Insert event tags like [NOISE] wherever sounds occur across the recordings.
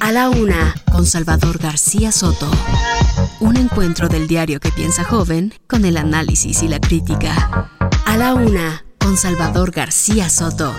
A la una con Salvador García Soto. Un encuentro del diario que piensa joven con el análisis y la crítica. A la una con Salvador García Soto.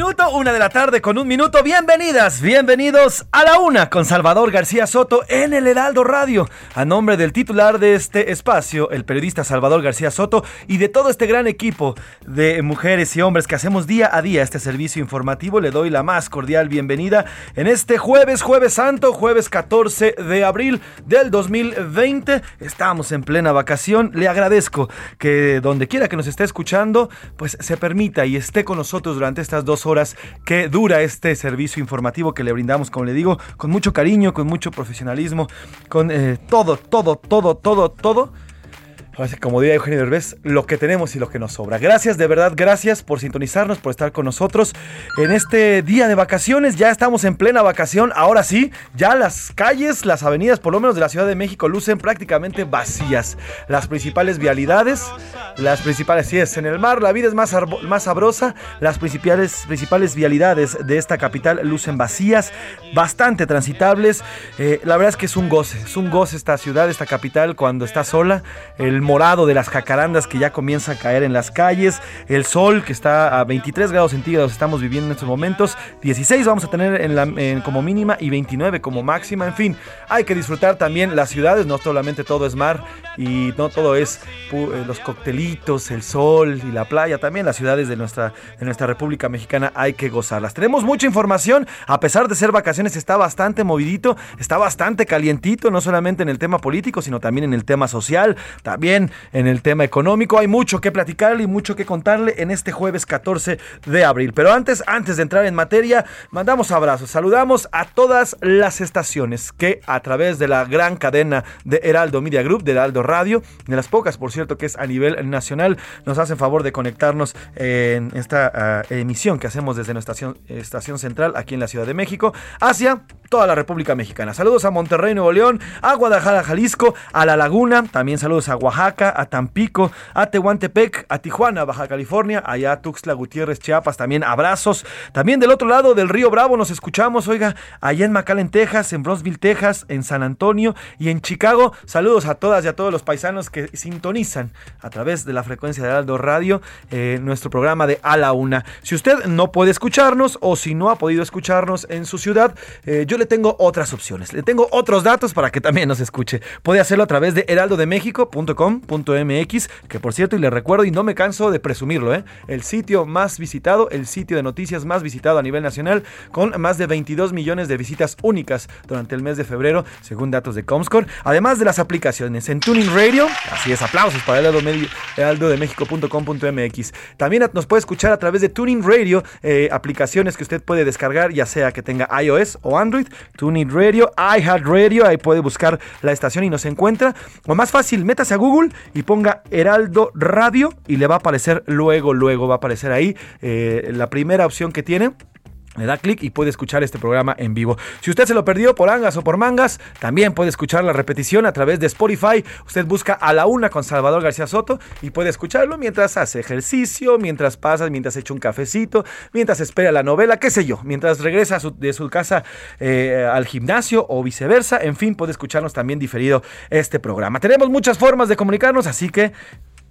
Minuto, una de la tarde con un minuto. Bienvenidas, bienvenidos a la una con Salvador García Soto en el Heraldo Radio. A nombre del titular de este espacio, el periodista Salvador García Soto, y de todo este gran equipo de mujeres y hombres que hacemos día a día este servicio informativo, le doy la más cordial bienvenida en este jueves, jueves santo, jueves 14 de abril del 2020. Estamos en plena vacación. Le agradezco que donde quiera que nos esté escuchando, pues se permita y esté con nosotros durante estas dos horas que dura este servicio informativo que le brindamos, como le digo, con mucho cariño, con mucho profesionalismo, con eh, todo, todo, todo, todo, todo. Como diría Eugenio Derbez, lo que tenemos y lo que nos sobra. Gracias, de verdad, gracias por sintonizarnos, por estar con nosotros en este día de vacaciones. Ya estamos en plena vacación. Ahora sí, ya las calles, las avenidas, por lo menos de la Ciudad de México, lucen prácticamente vacías. Las principales vialidades, las principales, sí es, en el mar la vida es más, más sabrosa. Las principales, principales vialidades de esta capital lucen vacías, bastante transitables. Eh, la verdad es que es un goce, es un goce esta ciudad, esta capital cuando está sola. El morado de las jacarandas que ya comienza a caer en las calles. El sol que está a 23 grados centígrados estamos viviendo en estos momentos. 16 vamos a tener como mínima y 29 como máxima. En fin, hay que disfrutar también las ciudades. No solamente todo es mar y no todo es eh, los coctelitos, el sol y la playa. También las ciudades de nuestra, de nuestra República Mexicana hay que gozarlas. Tenemos mucha información. A pesar de ser vacaciones, está bastante movidito, está bastante calientito, no solamente en el tema político, sino también en el tema social, también en el tema económico. Hay mucho que platicarle y mucho que contarle en este jueves 14 de abril. Pero antes, antes de entrar en materia, mandamos abrazos. Saludamos a todas las estaciones que a través de la gran cadena de Heraldo Media Group, de Heraldo Radio, de las pocas, por cierto, que es a nivel nacional, nos hacen favor de conectarnos en esta ah, emisión que hacemos desde nuestra estación, estación central aquí en la Ciudad de México hacia toda la República Mexicana. Saludos a Monterrey, Nuevo León, a Guadalajara, Jalisco, a La Laguna, también saludos a Oaxaca, a Tampico, a Tehuantepec, a Tijuana, Baja California, allá a Tuxtla Gutiérrez, Chiapas, también abrazos. También del otro lado del río Bravo nos escuchamos, oiga, allá en McAllen, Texas, en Brownsville, Texas, en San Antonio y en Chicago. Saludos a todas y a todos los paisanos que sintonizan a través de la frecuencia de Aldo Radio eh, nuestro programa de A la Una. Si usted no puede escucharnos o si no ha podido escucharnos en su ciudad, eh, yo le tengo otras opciones. Le tengo otros datos para que también nos escuche. Puede hacerlo a través de heraldodemexico.com.mx, que por cierto, y le recuerdo, y no me canso de presumirlo, ¿eh? el sitio más visitado, el sitio de noticias más visitado a nivel nacional, con más de 22 millones de visitas únicas durante el mes de febrero, según datos de Comscore. Además de las aplicaciones en Tuning Radio, así es, aplausos para Heraldo Medio- heraldodemexico.com.mx. También nos puede escuchar a través de Tuning Radio, eh, aplicaciones que usted puede descargar, ya sea que tenga iOS o Android, Tuning Radio, iHeartRadio, ahí puede buscar la estación y nos encuentra. O más fácil, métase a Google Y ponga Heraldo Radio y le va a aparecer luego, luego va a aparecer ahí eh, la primera opción que tiene le da clic y puede escuchar este programa en vivo. Si usted se lo perdió por angas o por mangas, también puede escuchar la repetición a través de Spotify. Usted busca a la una con Salvador García Soto y puede escucharlo mientras hace ejercicio, mientras pasa, mientras echa un cafecito, mientras espera la novela, qué sé yo, mientras regresa de su casa eh, al gimnasio o viceversa. En fin, puede escucharnos también diferido este programa. Tenemos muchas formas de comunicarnos, así que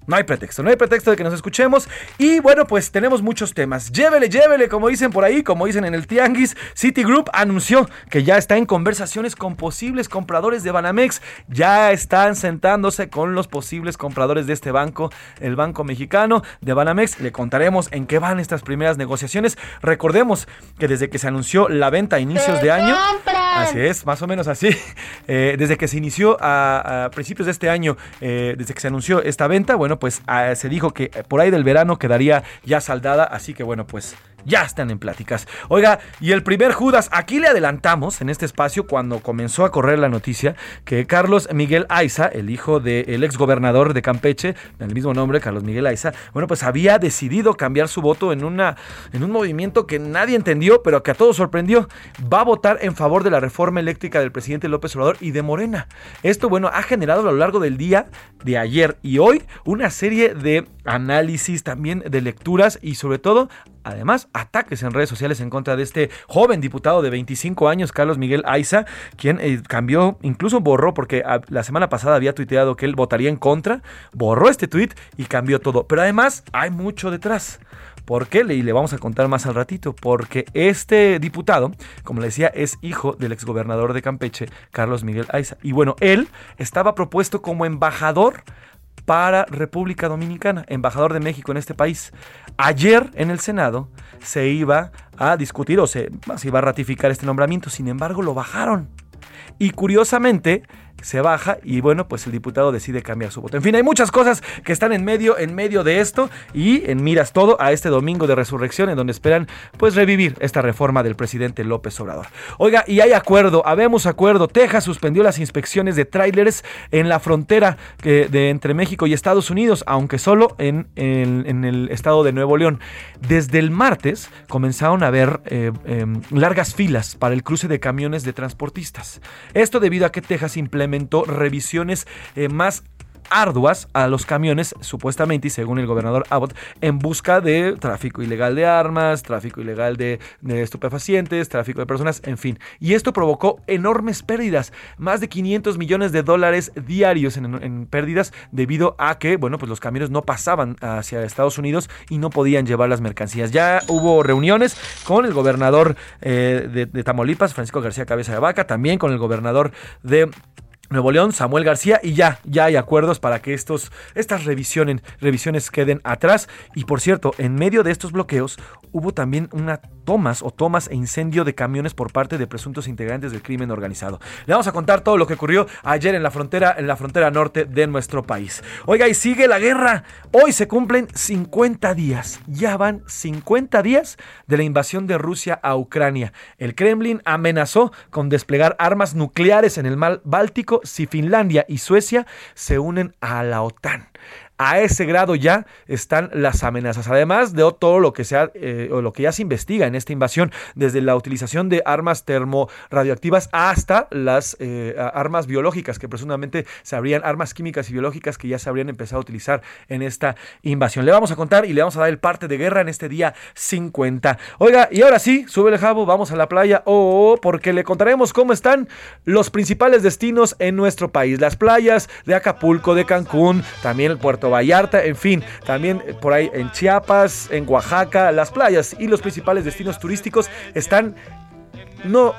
no hay pretexto, no hay pretexto de que nos escuchemos. Y bueno, pues tenemos muchos temas. Llévele, llévele, como dicen por ahí, como dicen en el Tianguis. Citigroup anunció que ya está en conversaciones con posibles compradores de Banamex. Ya están sentándose con los posibles compradores de este banco, el Banco Mexicano de Banamex. Le contaremos en qué van estas primeras negociaciones. Recordemos que desde que se anunció la venta a inicios de año. Así es, más o menos así. Eh, desde que se inició a, principios de este año, eh, desde que se anunció esta venta, bueno, pues ah, se dijo que por ahí del verano quedaría ya saldada, así que bueno, pues ya están en pláticas. Oiga, y el primer Judas, aquí le adelantamos en este espacio cuando comenzó a correr la noticia que Carlos Miguel Aiza, el hijo del ex gobernador de Campeche, el mismo nombre, Carlos Miguel Aiza, bueno, pues había decidido cambiar su voto en, una, en un movimiento que nadie entendió, pero que a todos sorprendió. Va a votar en favor de la reforma eléctrica del presidente López Obrador y de Morena. Esto, bueno, ha generado a lo largo del día de ayer y hoy una serie de análisis, también de lecturas y sobre todo Además, ataques en redes sociales en contra de este joven diputado de 25 años, Carlos Miguel Aiza, quien eh, cambió, incluso borró, porque ah, la semana pasada había tuiteado que él votaría en contra, borró este tuit y cambió todo. Pero además hay mucho detrás. ¿Por qué? Y le vamos a contar más al ratito. Porque este diputado, como le decía, es hijo del exgobernador de Campeche, Carlos Miguel Aiza. Y bueno, él estaba propuesto como embajador para República Dominicana, embajador de México en este país. Ayer en el Senado se iba a discutir o se, se iba a ratificar este nombramiento, sin embargo lo bajaron. Y curiosamente, se baja y bueno, pues el diputado decide cambiar su voto. En fin, hay muchas cosas que están en medio, en medio de esto y en miras todo a este domingo de resurrección en donde esperan pues revivir esta reforma del presidente López Obrador. Oiga, y hay acuerdo, habemos acuerdo. Texas suspendió las inspecciones de tráileres en la frontera de entre México y Estados Unidos, aunque solo en, el estado de Nuevo León. Desde el martes comenzaron a haber eh, em, largas filas para el cruce de camiones de transportistas. Esto debido a que Texas revisiones eh, más arduas a los camiones, supuestamente y según el gobernador Abbott, en busca de tráfico ilegal de armas, tráfico ilegal de, estupefacientes, tráfico de personas, en fin. Y esto provocó enormes pérdidas, más de 500 millones de dólares diarios en, pérdidas debido a que, bueno, pues los camiones no pasaban hacia Estados Unidos y no podían llevar las mercancías. Ya hubo reuniones con el gobernador eh, de, de Tamaulipas, Francisco García Cabeza de Vaca, también con el gobernador de Nuevo León, Samuel García, y ya, ya hay acuerdos para que estos, estas revisiones, revisiones queden atrás. Y por cierto, en medio de estos bloqueos hubo también una tomas o tomas e incendio de camiones por parte de presuntos integrantes del crimen organizado. Le vamos a contar todo lo que ocurrió ayer en la frontera, en la frontera norte de nuestro país. Oiga, y sigue la guerra. Hoy se cumplen 50 días. Ya van 50 días de la invasión de Rusia a Ucrania. El Kremlin amenazó con desplegar armas nucleares en el mar Báltico si Finlandia y Suecia se unen a la OTAN. A ese grado ya están las amenazas. Además de todo lo que, sea, eh, o lo que ya se investiga en esta invasión, desde la utilización de armas termorradioactivas hasta las eh, armas biológicas, que presuntamente se habrían, armas químicas y biológicas que ya se habrían empezado a utilizar en esta invasión. Le vamos a contar y le vamos a dar el parte de guerra en este día 50. Oiga, y ahora sí, sube el jabo, vamos a la playa, oh, porque le contaremos cómo están los principales destinos en nuestro país. Las playas de Acapulco, de Cancún, también el puerto Vallarta, en fin, también por ahí en Chiapas, en Oaxaca, las playas y los principales destinos turísticos están no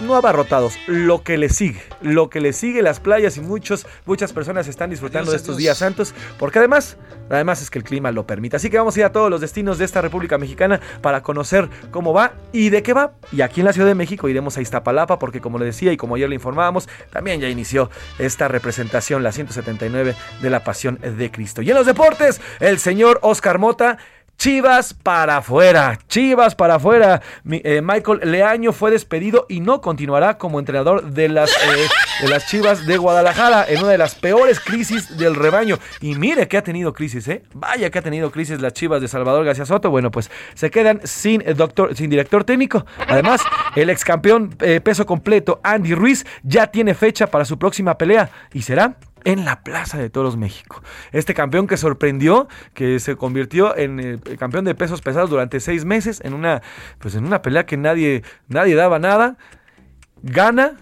no abarrotados, lo que le sigue, lo que le sigue las playas y muchos, muchas personas están disfrutando de estos días santos, porque además, además es que el clima lo permite. Así que vamos a ir a todos los destinos de esta República Mexicana para conocer cómo va y de qué va. Y aquí en la Ciudad de México iremos a Iztapalapa, porque como le decía y como ayer le informábamos, también ya inició esta representación, la 179 de la Pasión de Cristo. Y en los deportes, el señor Oscar Mota Chivas para afuera, Chivas para afuera. Eh, Michael Leaño fue despedido y no continuará como entrenador de las, eh, de las Chivas de Guadalajara en una de las peores crisis del rebaño. Y mire que ha tenido crisis, ¿eh? Vaya que ha tenido crisis las Chivas de Salvador García Soto. Bueno, pues se quedan sin, eh, doctor, sin director técnico. Además, el ex campeón peso completo, Andy Ruiz, ya tiene fecha para su próxima pelea y será en la Plaza de Toros México. Este campeón que sorprendió, que se convirtió en el eh, campeón de pesos pesados durante seis meses en una, pues en una pelea que nadie, nadie daba nada, gana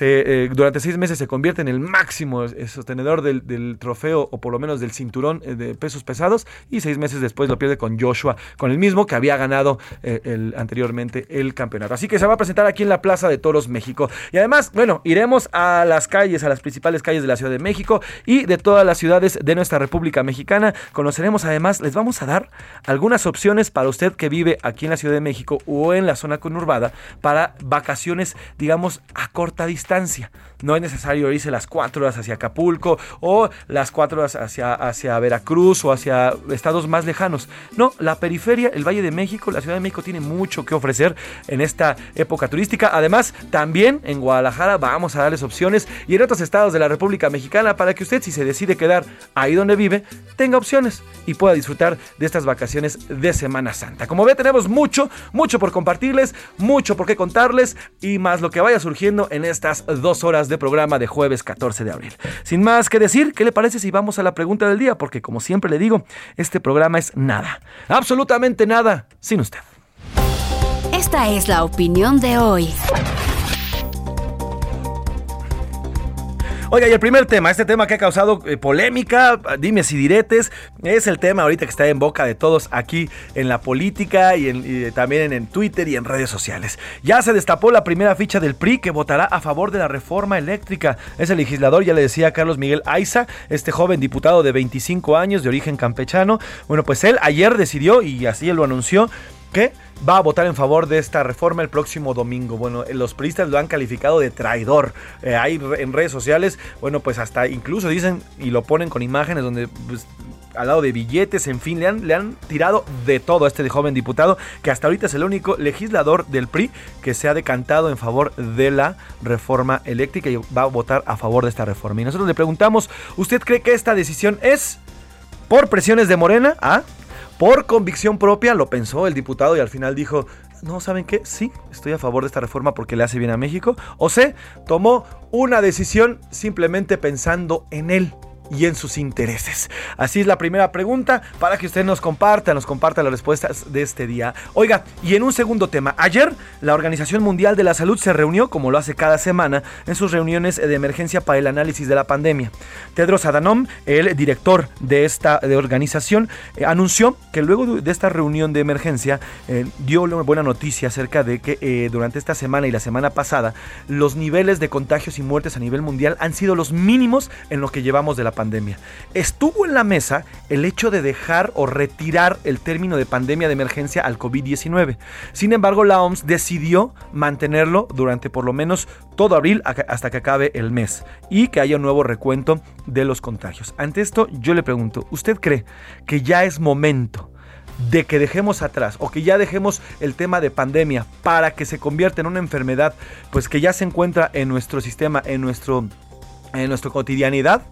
eh, durante seis meses se convierte en el máximo sostenedor del, trofeo o por lo menos del cinturón eh, de pesos pesados y seis meses después lo pierde con Joshua, con el mismo que había ganado eh, anteriormente el campeonato. Así que se va a presentar aquí en la Plaza de Toros México. Y además, bueno, iremos a las calles, a las principales calles de la Ciudad de México y de todas las ciudades de nuestra República Mexicana. Conoceremos además, les vamos a dar algunas opciones para usted que vive aquí en la Ciudad de México o en la zona conurbada para vacaciones, digamos, a corta distancia distancia. No es necesario irse las cuatro horas hacia Acapulco o las cuatro horas hacia, hacia Veracruz o hacia estados más lejanos. No, la periferia, el Valle de México, la Ciudad de México tiene mucho que ofrecer en esta época turística. Además, también en Guadalajara vamos a darles opciones y en otros estados de la República Mexicana para que usted, si se decide quedar ahí donde vive, tenga opciones y pueda disfrutar de estas vacaciones de Semana Santa. Como ve, tenemos mucho, mucho por compartirles, mucho por qué contarles y más lo que vaya surgiendo en estas dos horas de programa de jueves 14 de abril. Sin más que decir, ¿qué le parece si vamos a la pregunta del día? Porque como siempre le digo, este programa es nada, absolutamente nada, sin usted. Esta es la opinión de hoy. Oiga, y el primer tema, este tema que ha causado eh, polémica, dime si diretes, es el tema ahorita que está en boca de todos aquí en la política y, también en, Twitter y en redes sociales. Ya se destapó la primera ficha del PRI que votará a favor de la reforma eléctrica. Es el legislador, ya le decía Carlos Miguel Aiza, este joven diputado de 25 años de origen campechano. Bueno, pues él ayer decidió y así él lo anunció que va a votar en favor de esta reforma el próximo domingo. Bueno, los priistas lo han calificado de traidor. Eh, hay en redes sociales, bueno, pues hasta incluso dicen y lo ponen con imágenes donde pues, al lado de billetes, en fin, le han, le han tirado de todo a este joven diputado que hasta ahorita es el único legislador del PRI que se ha decantado en favor de la reforma eléctrica y va a votar a favor de esta reforma. Y nosotros le preguntamos, ¿usted cree que esta decisión es por presiones de Morena? ¿Ah? Por convicción propia, lo pensó el diputado y al final dijo, no, ¿saben qué? Sí, estoy a favor de esta reforma porque le hace bien a México. O C, tomó una decisión simplemente pensando en él y en sus intereses? Así es la primera pregunta para que usted nos comparta, nos comparta las respuestas de este día. Oiga, y en un segundo tema, ayer la Organización Mundial de la Salud se reunió, como lo hace cada semana, en sus reuniones de emergencia para el análisis de la pandemia. Tedros Adhanom, el director de esta de organización, eh, anunció que luego de esta reunión de emergencia eh, dio una buena noticia acerca de que eh, durante esta semana y la semana pasada los niveles de contagios y muertes a nivel mundial han sido los mínimos en lo que llevamos de la pandemia pandemia. Estuvo en la mesa el hecho de dejar o retirar el término de pandemia de emergencia al COVID-19. Sin embargo, la OMS decidió mantenerlo durante por lo menos todo abril hasta que acabe el mes y que haya un nuevo recuento de los contagios. Ante esto, yo le pregunto, ¿usted cree que ya es momento? de que dejemos atrás o que ya dejemos el tema de pandemia para que se convierta en una enfermedad pues que ya se encuentra en nuestro sistema, en nuestro en nuestra cotidianidad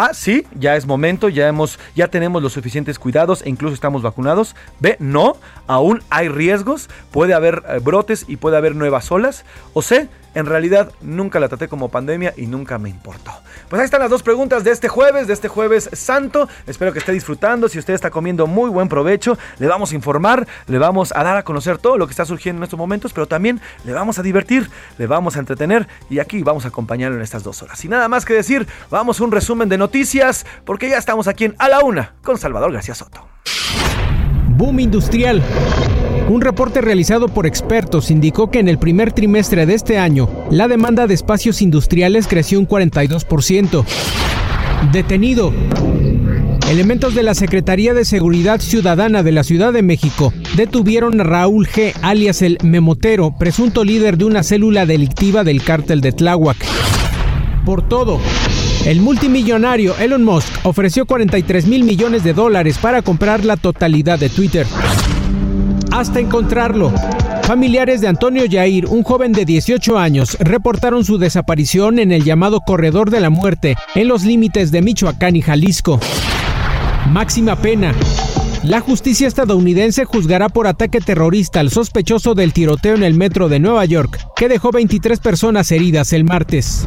Ah, sí, ya es momento, ya hemos, ya tenemos los suficientes cuidados e incluso estamos vacunados. B, no, aún hay riesgos, puede haber eh, brotes y puede haber nuevas olas. O C, en realidad nunca la traté como pandemia y nunca me importó. Pues ahí están las dos preguntas de este jueves, de este jueves santo. Espero que esté disfrutando. Si usted está comiendo muy buen provecho, le vamos a informar, le vamos a dar a conocer todo lo que está surgiendo en estos momentos, pero también le vamos a divertir, le vamos a entretener y aquí vamos a acompañarlo en estas dos horas. Sin nada más que decir, vamos a un resumen de noticias porque ya estamos aquí en A la Una con Salvador García Soto. Boom industrial. Un reporte realizado por expertos indicó que en el primer trimestre de este año, la demanda de espacios industriales creció un 42%. Detenido. Elementos de la Secretaría de Seguridad Ciudadana de la Ciudad de México detuvieron a Raúl G., alias el Memotero, presunto líder de una célula delictiva del cártel de Tláhuac. Por todo, El multimillonario Elon Musk ofreció 43 mil millones de dólares para comprar la totalidad de Twitter. Hasta encontrarlo. Familiares de Antonio Yair, un joven de 18 años, reportaron su desaparición en el llamado Corredor de la Muerte, en los límites de Michoacán y Jalisco. Máxima pena. La justicia estadounidense juzgará por ataque terrorista al sospechoso del tiroteo en el metro de Nueva York, que dejó 23 personas heridas el martes.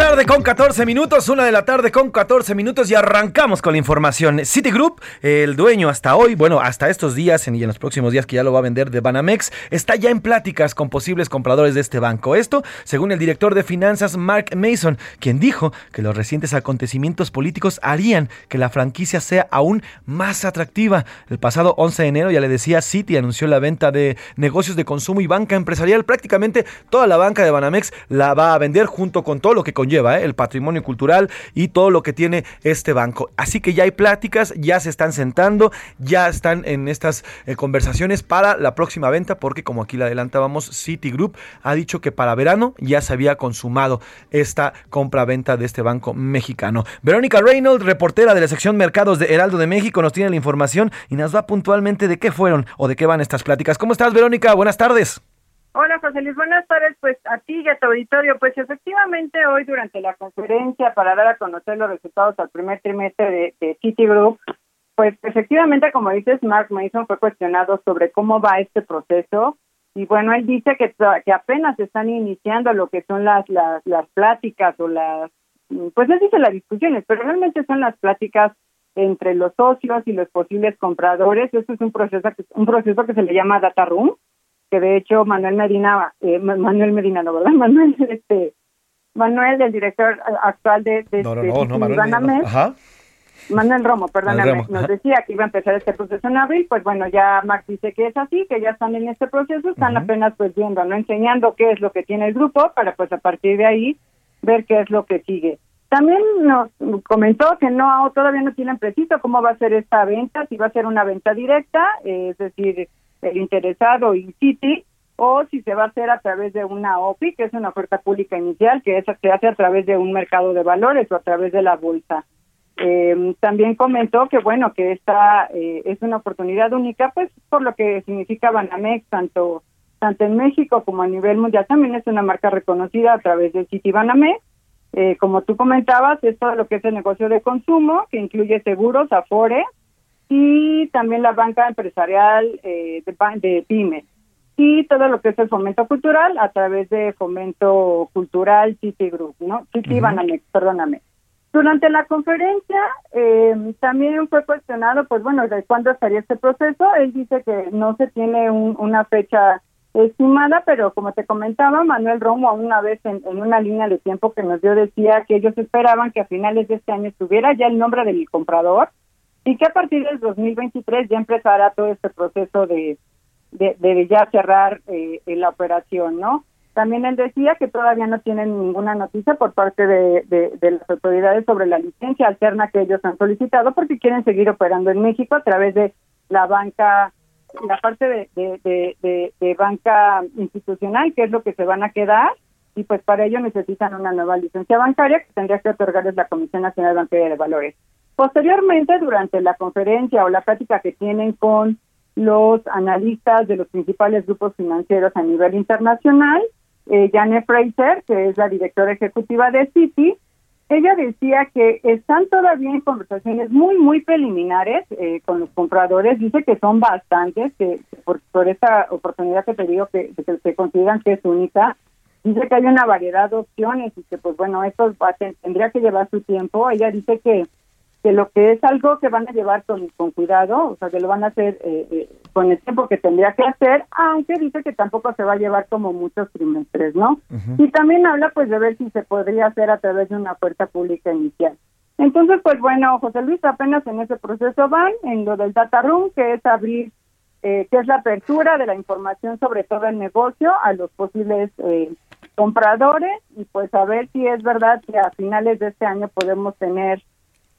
tarde con 14 minutos, una de la tarde con 14 minutos y arrancamos con la información. Citigroup, el dueño hasta hoy, bueno, hasta estos días y en los próximos días que ya lo va a vender de Banamex, está ya en pláticas con posibles compradores de este banco. Esto, según el director de finanzas Mark Mason, quien dijo que los recientes acontecimientos políticos harían que la franquicia sea aún más atractiva. El pasado 11 de enero, ya le decía, Citi anunció la venta de negocios de consumo y banca empresarial. Prácticamente toda la banca de Banamex la va a vender junto con todo lo que conlleva ¿eh? el patrimonio cultural y todo lo que tiene este banco. Así que ya hay pláticas, ya se están sentando, ya están en estas eh, conversaciones para la próxima venta, porque como aquí la adelantábamos, Citigroup ha dicho que para verano ya se había consumado esta compra-venta de este banco mexicano. Verónica Reynolds, reportera de la sección Mercados de Heraldo de México, nos tiene la información y nos va puntualmente de qué fueron o de qué van estas pláticas. ¿Cómo estás, Verónica? Buenas tardes. Hola, José Luis, buenas tardes. Pues a ti y a tu auditorio, pues efectivamente hoy durante la conferencia para dar a conocer los resultados al primer trimestre de, Citigroup, pues efectivamente, como dices, Mark Mason fue cuestionado sobre cómo va este proceso y bueno, él dice que, que apenas están iniciando lo que son las, las, las pláticas o las, pues él dice las discusiones, pero realmente son las pláticas entre los socios y los posibles compradores. Esto es un proceso, un proceso que se le llama Data Room que de hecho Manuel Medina, eh, Manuel Medina, no, ¿verdad? [LAUGHS] Manuel, este, Manuel, el director actual de, de, no, no, no, no Manuel, Ajá. Manuel Romo, perdóname, nos decía que iba a empezar este proceso en abril, pues bueno, ya Max dice que es así, que ya están en este proceso, están apenas pues viendo, no enseñando qué es lo que tiene el grupo para pues a partir de ahí ver qué es lo que sigue. También nos comentó que no todavía no tienen preciso cómo va a ser esta venta, si va a ser una venta directa, eh, es decir, el interesado in City o si se va a hacer a través de una OPI, que es una oferta pública inicial, que es, se hace a través de un mercado de valores o a través de la bolsa. Eh, también comentó que bueno que esta eh, es una oportunidad única, pues por lo que significa Banamex tanto tanto en México como a nivel mundial también es una marca reconocida a través de City Banamex. Eh, como tú comentabas, es todo lo que es el negocio de consumo, que incluye seguros, afores, y también la banca empresarial eh, de, de pymes y todo lo que es el fomento cultural a través de fomento cultural City Group, ¿no? City Banamex, perdóname. Durante la conferencia eh, también fue cuestionado, pues bueno, de cuándo estaría este proceso. Él dice que no se tiene una fecha estimada, pero como te comentaba, Manuel Romo una vez en, en, una línea de tiempo que nos dio decía que ellos esperaban que a finales de este año estuviera ya el nombre del comprador y que a partir del 2023 ya empezará todo este proceso de, de, ya cerrar eh, la operación, ¿no? También él decía que todavía no tienen ninguna noticia por parte de, de, las autoridades sobre la licencia alterna que ellos han solicitado porque quieren seguir operando en México a través de la banca, la parte de, de, banca institucional, que es lo que se van a quedar, y pues para ello necesitan una nueva licencia bancaria que tendría que otorgarles la Comisión Nacional Bancaria de Valores. Posteriormente, durante la conferencia o la práctica que tienen con los analistas de los principales grupos financieros a nivel internacional, eh, Jane Fraser, que es la directora ejecutiva de Citi, ella decía que están todavía en conversaciones muy, muy preliminares eh, con los compradores. Dice que son bastantes, que por, esta oportunidad que te digo que, se consideran que es única. Dice que hay una variedad de opciones y que, pues bueno, esto tendría que llevar su tiempo. Ella dice que que lo que es algo que van a llevar con, con cuidado, o sea, que lo van a hacer eh, eh, con el tiempo que tendría que hacer, aunque dice que tampoco se va a llevar como muchos trimestres, ¿no? Y también habla pues de ver si se podría hacer a través de una puerta pública inicial. Entonces, pues bueno, José Luis, apenas en ese proceso van, en lo del data room, que es abrir, eh, que es la apertura de la información sobre todo el negocio a los posibles compradores y pues a ver si es verdad que a finales de este año podemos tener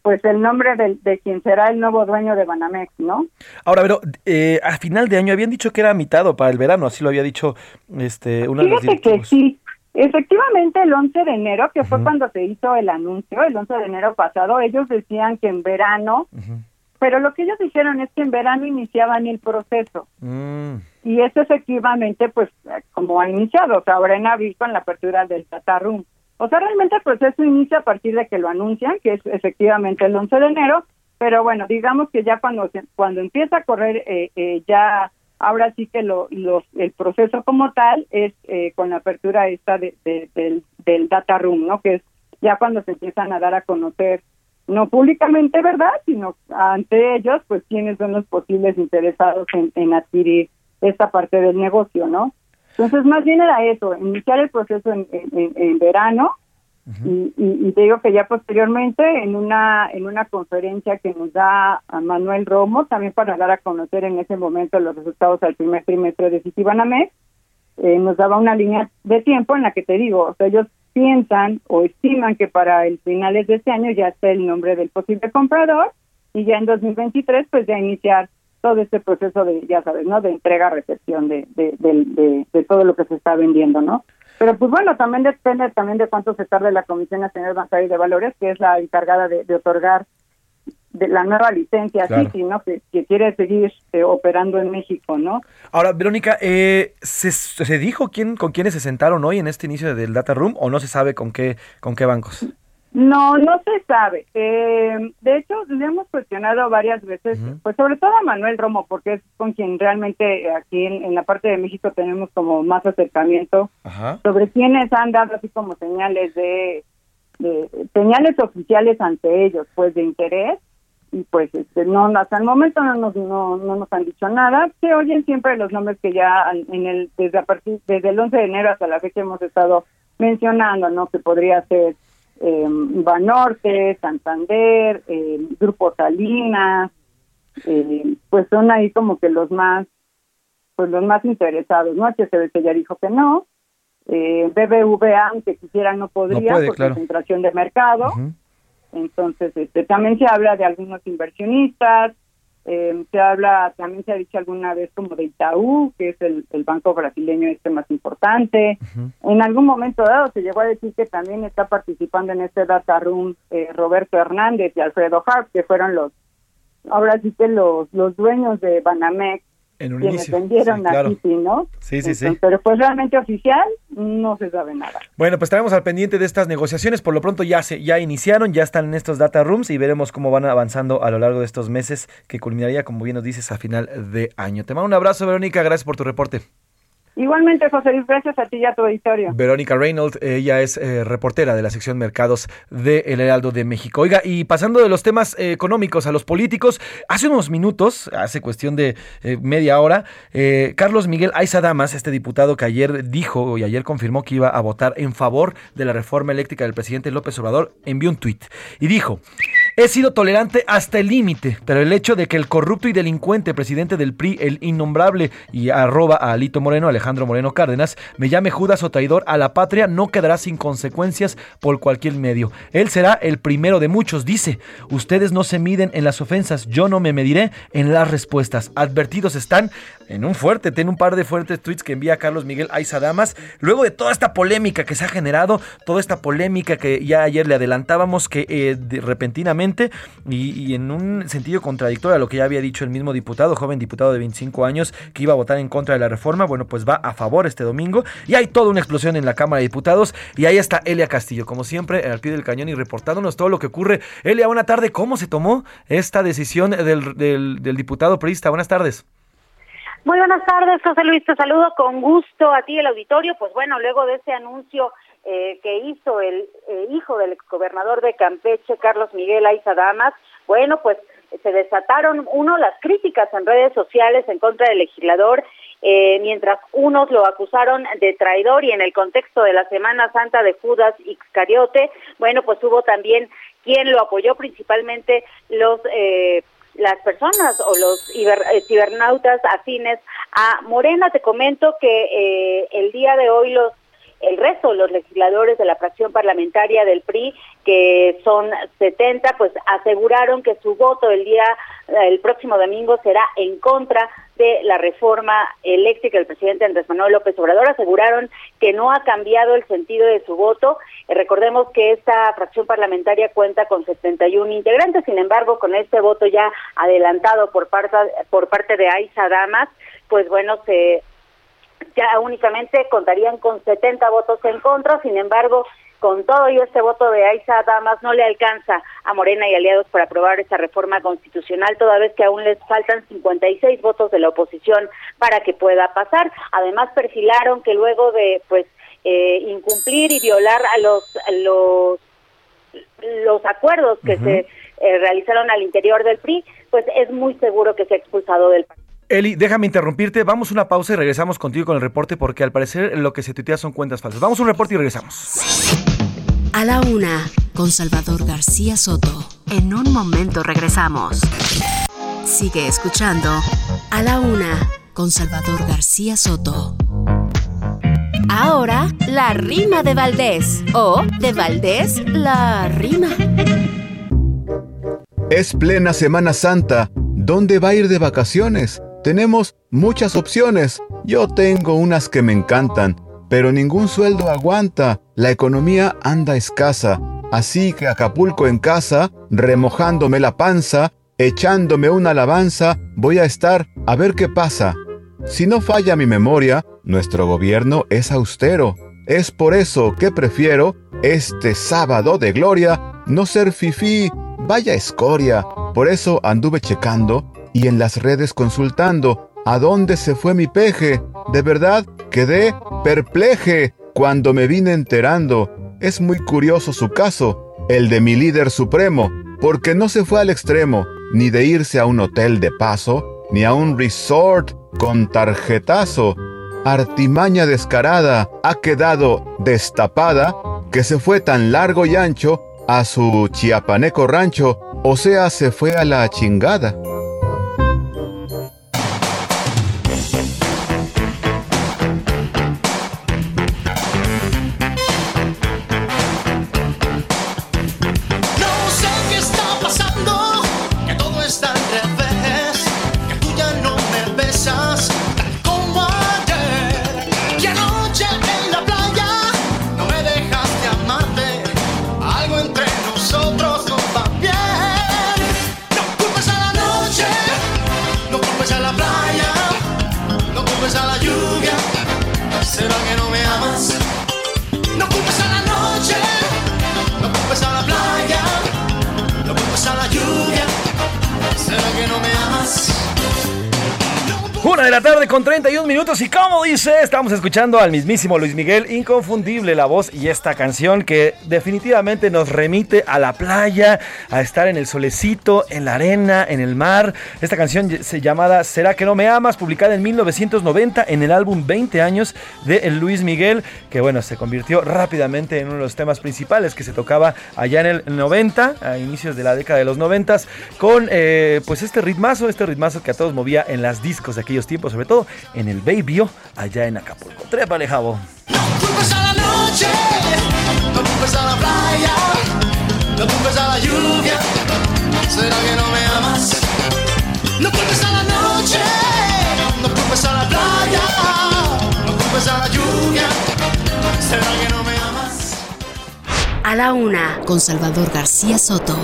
pues el nombre de, de, quien será el nuevo dueño de Banamex, ¿no? Ahora, pero eh, a final de año habían dicho que era mitad para el verano, así lo había dicho este una Fíjate que sí, efectivamente el 11 de enero, que fue cuando se hizo el anuncio, el 11 de enero pasado, ellos decían que en verano, pero lo que ellos dijeron es que en verano iniciaban el proceso. Mm. Y eso efectivamente, pues, como ha iniciado, o sea, ahora en abril con la apertura del Tata Room. O sea, realmente el proceso inicia a partir de que lo anuncian, que es efectivamente el 11 de enero, pero bueno, digamos que ya cuando cuando empieza a correr, eh, eh, ya ahora sí que lo, el proceso como tal es eh, con la apertura esta de, del, del data room, ¿no? Que es ya cuando se empiezan a dar a conocer no públicamente, ¿verdad? Sino ante ellos, pues quiénes son los posibles interesados en, en adquirir esta parte del negocio, ¿no? Entonces, más bien era eso, iniciar el proceso en, en, verano. Y, y, te digo que ya posteriormente en una en una conferencia que nos da a Manuel Romo, también para dar a conocer en ese momento los resultados al primer trimestre de Citibanamex, eh, nos daba una línea de tiempo en la que te digo, o sea, ellos piensan o estiman que para el finales de este año ya está el nombre del posible comprador y ya en 2023 pues ya iniciar todo este proceso de, ya sabes, ¿no? De entrega, recepción de, de, de, de, todo lo que se está vendiendo, ¿no? Pero pues bueno, también depende también de cuánto se tarde la Comisión Nacional Bancaria de Valores, que es la encargada de, otorgar de la nueva licencia Citi, ¿no? Que, quiere seguir eh, operando en México, ¿no? Ahora, Verónica, eh, ¿se, ¿se dijo quién con quiénes se sentaron hoy en este inicio del Data Room o no se sabe con qué con qué bancos? No, no se sabe. Eh, de hecho, le hemos cuestionado varias veces, pues sobre todo a Manuel Romo, porque es con quien realmente aquí en, la parte de México tenemos como más acercamiento sobre quienes han dado así como señales de, señales oficiales ante ellos, pues de interés. Y pues este, no hasta el momento no nos no, no nos han dicho nada. Se oyen siempre los nombres que ya en el desde a partir desde el 11 de enero hasta la fecha hemos estado mencionando no que podría ser eh, Banorte, Santander, eh, Grupo Salinas, eh, pues son ahí como que los más, pues los más interesados, ¿no? HSBC ya dijo que no, eh, BBVA, aunque quisiera, no podría por concentración de mercado. Entonces, este, también se habla de algunos inversionistas, eh, se habla, también se ha dicho alguna vez como de Itaú, que es el, banco brasileño este más importante. En algún momento dado se llegó a decir que también está participando en este data room eh, Roberto Hernández y Alfredo Hart, que fueron los, ahora sí que los, los dueños de Banamex en un quienes vendieron sí, ¿no? Sí, sí, sí. Pero pues realmente oficial no se sabe nada. Bueno, pues estaremos al pendiente de estas negociaciones. Por lo pronto ya se ya iniciaron, ya están en estos data rooms y veremos cómo van avanzando a lo largo de estos meses que culminaría, como bien nos dices, a final de año. Te mando un abrazo, Verónica. Gracias por tu reporte. Igualmente, José Luis, gracias a ti y a tu auditorio. Verónica Reynolds, ella es eh, reportera de la sección Mercados de El Heraldo de México. Oiga, y pasando de los temas eh, económicos a los políticos, hace unos minutos, hace cuestión de eh, media hora, Carlos Miguel Aiza Damas, este diputado que ayer dijo y ayer confirmó que iba a votar en favor de la reforma eléctrica del presidente López Obrador, envió un tuit y dijo... He sido tolerante hasta el límite, pero el hecho de que el corrupto y delincuente presidente del PRI, el innombrable y arroba a Alito Moreno, Alejandro Moreno Cárdenas, me llame Judas o traidor a la patria, no quedará sin consecuencias por cualquier medio. Él será el primero de muchos, dice. Ustedes no se miden en las ofensas, yo no me mediré en las respuestas. Advertidos están en un fuerte, tiene un par de fuertes tweets que envía Carlos Miguel Aiza Damas, luego de toda esta polémica que se ha generado, toda esta polémica que ya ayer le adelantábamos que eh, repentinamente y, en un sentido contradictorio a lo que ya había dicho el mismo diputado, joven diputado de 25 años, que iba a votar en contra de la reforma, bueno, pues va a favor este domingo y hay toda una explosión en la Cámara de Diputados y ahí está Elia Castillo, como siempre, al pie del cañón y reportándonos todo lo que ocurre. Elia, buena tarde, ¿cómo se tomó esta decisión del, del, diputado priista? Buenas tardes. Muy buenas tardes, José Luis. Te saludo con gusto a ti, el auditorio. Pues bueno, luego de ese anuncio eh, que hizo el eh, hijo del exgobernador de Campeche, Carlos Miguel Aiza Damas, bueno, pues se desataron, uno, las críticas en redes sociales en contra del legislador, eh, mientras unos lo acusaron de traidor y en el contexto de la Semana Santa de Judas Iscariote, bueno, pues hubo también quien lo apoyó, principalmente los eh, las personas o los eh, cibernautas afines a Morena. Te comento que eh, el día de hoy los el resto los legisladores de la fracción parlamentaria del PRI, que son 70, pues aseguraron que su voto el día, el próximo domingo será en contra de la reforma eléctrica del presidente Andrés Manuel López Obrador. Aseguraron que no ha cambiado el sentido de su voto. Eh, recordemos que esta fracción parlamentaria cuenta con 71 integrantes, sin embargo, con este voto ya adelantado por parte, por parte de Aiza Damas, pues bueno, se ya únicamente contarían con 70 votos en contra, sin embargo, con todo y este voto de Aiza Damas no le alcanza a Morena y aliados para aprobar esa reforma constitucional, toda vez que aún les faltan 56 votos de la oposición para que pueda pasar. Además, perfilaron que luego de pues eh, incumplir y violar a los los los acuerdos que se eh, realizaron al interior del PRI, pues es muy seguro que se ha expulsado del partido. Eli, déjame interrumpirte. Vamos a una pausa y regresamos contigo con el reporte porque al parecer lo que se tuitea son cuentas falsas. Vamos a un reporte y regresamos. A la una, con Salvador García Soto. En un momento regresamos. Sigue escuchando A la una, con Salvador García Soto. Ahora, la rima de Valdés. O, de Valdés, la rima. Es plena Semana Santa. ¿Dónde va a ir de vacaciones? Tenemos muchas opciones. Yo tengo unas que me encantan, pero ningún sueldo aguanta. La economía anda escasa. Así que Acapulco en casa, remojándome la panza, echándome una alabanza, voy a estar a ver qué pasa. Si no falla mi memoria, nuestro gobierno es austero. Es por eso que prefiero, este sábado de gloria, no ser fifí, vaya escoria. Por eso anduve checando y en las redes consultando a dónde se fue mi peje. De verdad quedé perpleje cuando me vine enterando. Es muy curioso su caso, el de mi líder supremo, porque no se fue al extremo, ni de irse a un hotel de paso, ni a un resort con tarjetazo. Artimaña descarada ha quedado destapada que se fue tan largo y ancho a su chiapaneco rancho, o sea, se fue a la chingada. Y como dice, estamos escuchando al mismísimo Luis Miguel, inconfundible la voz y esta canción que definitivamente nos remite a la playa, a estar en el solecito, en la arena, en el mar. Esta canción se llamada ¿Será que no me amas? publicada en 1990 en el álbum 20 años de Luis Miguel, que bueno, se convirtió rápidamente en uno de los temas principales que se tocaba allá en el 90, a inicios de la década de los 90, con eh, pues este ritmazo, este ritmazo que a todos movía en las discos de aquellos tiempos, sobre todo en el Baby allá en Acapulco. Trépale, Jabo. No culpes a la noche, no culpes a la playa, no culpes a la lluvia. ¿Será que no me amas? No culpes a la noche, no culpes a la playa, no culpes a la lluvia. ¿Será que no me amas? A la una, con Salvador García Soto.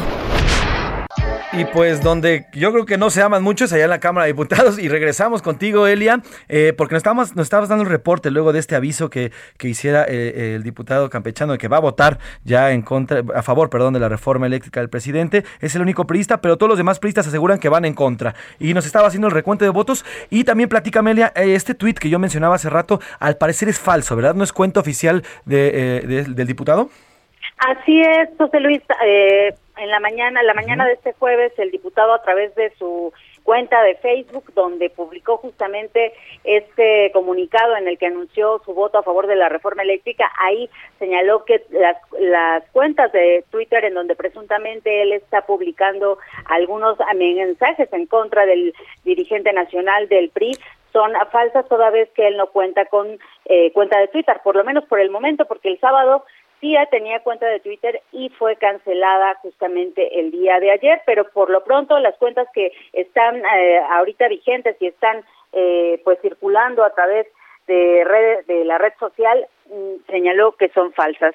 Y pues donde yo creo que no se aman mucho es allá en la Cámara de Diputados. Y regresamos contigo, Elia, eh, porque nos estábamos, nos estabas dando el reporte luego de este aviso que, que hiciera eh, el diputado campechano de que va a votar ya en contra, a favor, perdón, de la reforma eléctrica del presidente. Es el único priista, pero todos los demás priistas aseguran que van en contra. Y nos estaba haciendo el recuento de votos. Y también platica, Elia, eh, este tuit que yo mencionaba hace rato, al parecer es falso, ¿verdad? ¿No es cuenta oficial de, del diputado? Así es, José Luis. Eh, en la mañana, la mañana de este jueves, el diputado a través de su cuenta de Facebook, donde publicó justamente este comunicado en el que anunció su voto a favor de la reforma eléctrica. Ahí señaló que las, las cuentas de Twitter en donde presuntamente él está publicando algunos mensajes en contra del dirigente nacional del PRI son falsas toda vez que él no cuenta con eh, cuenta de Twitter, por lo menos por el momento, porque el sábado sí tenía cuenta de Twitter y fue cancelada justamente el día de ayer, pero por lo pronto las cuentas que están eh, ahorita vigentes y están eh, pues circulando a través de, red, de la red social mm, señaló que son falsas.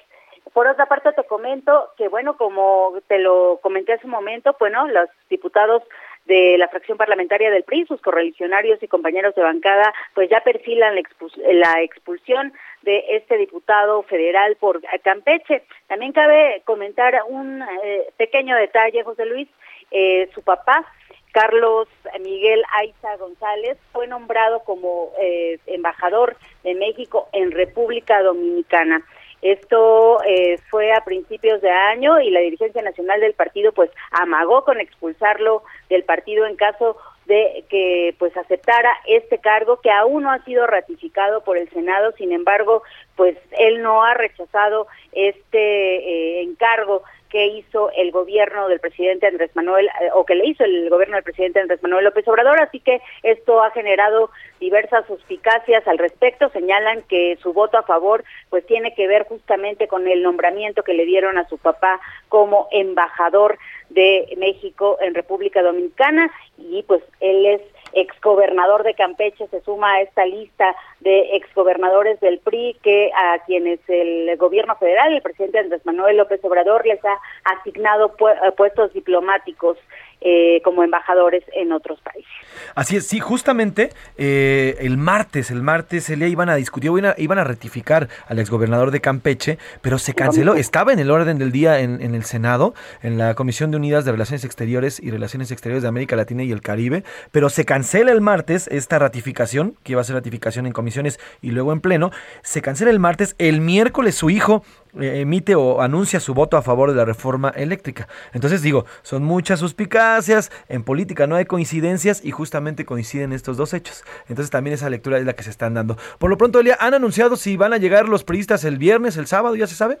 Por otra parte, te comento que, bueno, como te lo comenté hace un momento, bueno, los diputados de la fracción parlamentaria del PRI, sus correligionarios y compañeros de bancada, pues ya perfilan la, expulsión de este diputado federal por Campeche. También cabe comentar un eh, pequeño detalle, José Luis, eh, su papá, Carlos Miguel Aiza González, fue nombrado como eh, embajador de México en República Dominicana. Esto eh, fue a principios de año y la dirigencia nacional del partido pues amagó con expulsarlo del partido en caso de que pues aceptara este cargo que aún no ha sido ratificado por el Senado, sin embargo, pues él no ha rechazado este eh, encargo que hizo el gobierno del presidente Andrés Manuel, eh, o que le hizo el gobierno del presidente Andrés Manuel López Obrador, así que esto ha generado diversas suspicacias al respecto, señalan que su voto a favor pues tiene que ver justamente con el nombramiento que le dieron a su papá como embajador de México en República Dominicana. Y pues él es exgobernador de Campeche se suma a esta lista de exgobernadores del PRI que a quienes el gobierno federal, el presidente Andrés Manuel López Obrador les ha asignado eh, puestos diplomáticos eh, como embajadores en otros países. Así es, sí, justamente eh, el martes, el martes, Elia, iban a discutir, iban a, iban a rectificar al exgobernador de Campeche, pero se canceló, estaba en el orden del día en, en, el Senado, en la Comisión de Unidas de Relaciones Exteriores y Relaciones Exteriores de América Latina y el Caribe, pero se cancela el martes esta ratificación, que iba a ser ratificación en comisiones y luego en pleno, se cancela el martes, el miércoles su hijo eh, emite o anuncia su voto a favor de la reforma eléctrica. Entonces digo, son muchas suspicacias, en política no hay coincidencias y justamente coinciden estos dos hechos. Entonces también esa lectura es la que se están dando. Por lo pronto, Elia, ¿han anunciado si van a llegar los periodistas el viernes, el sábado, ya se sabe?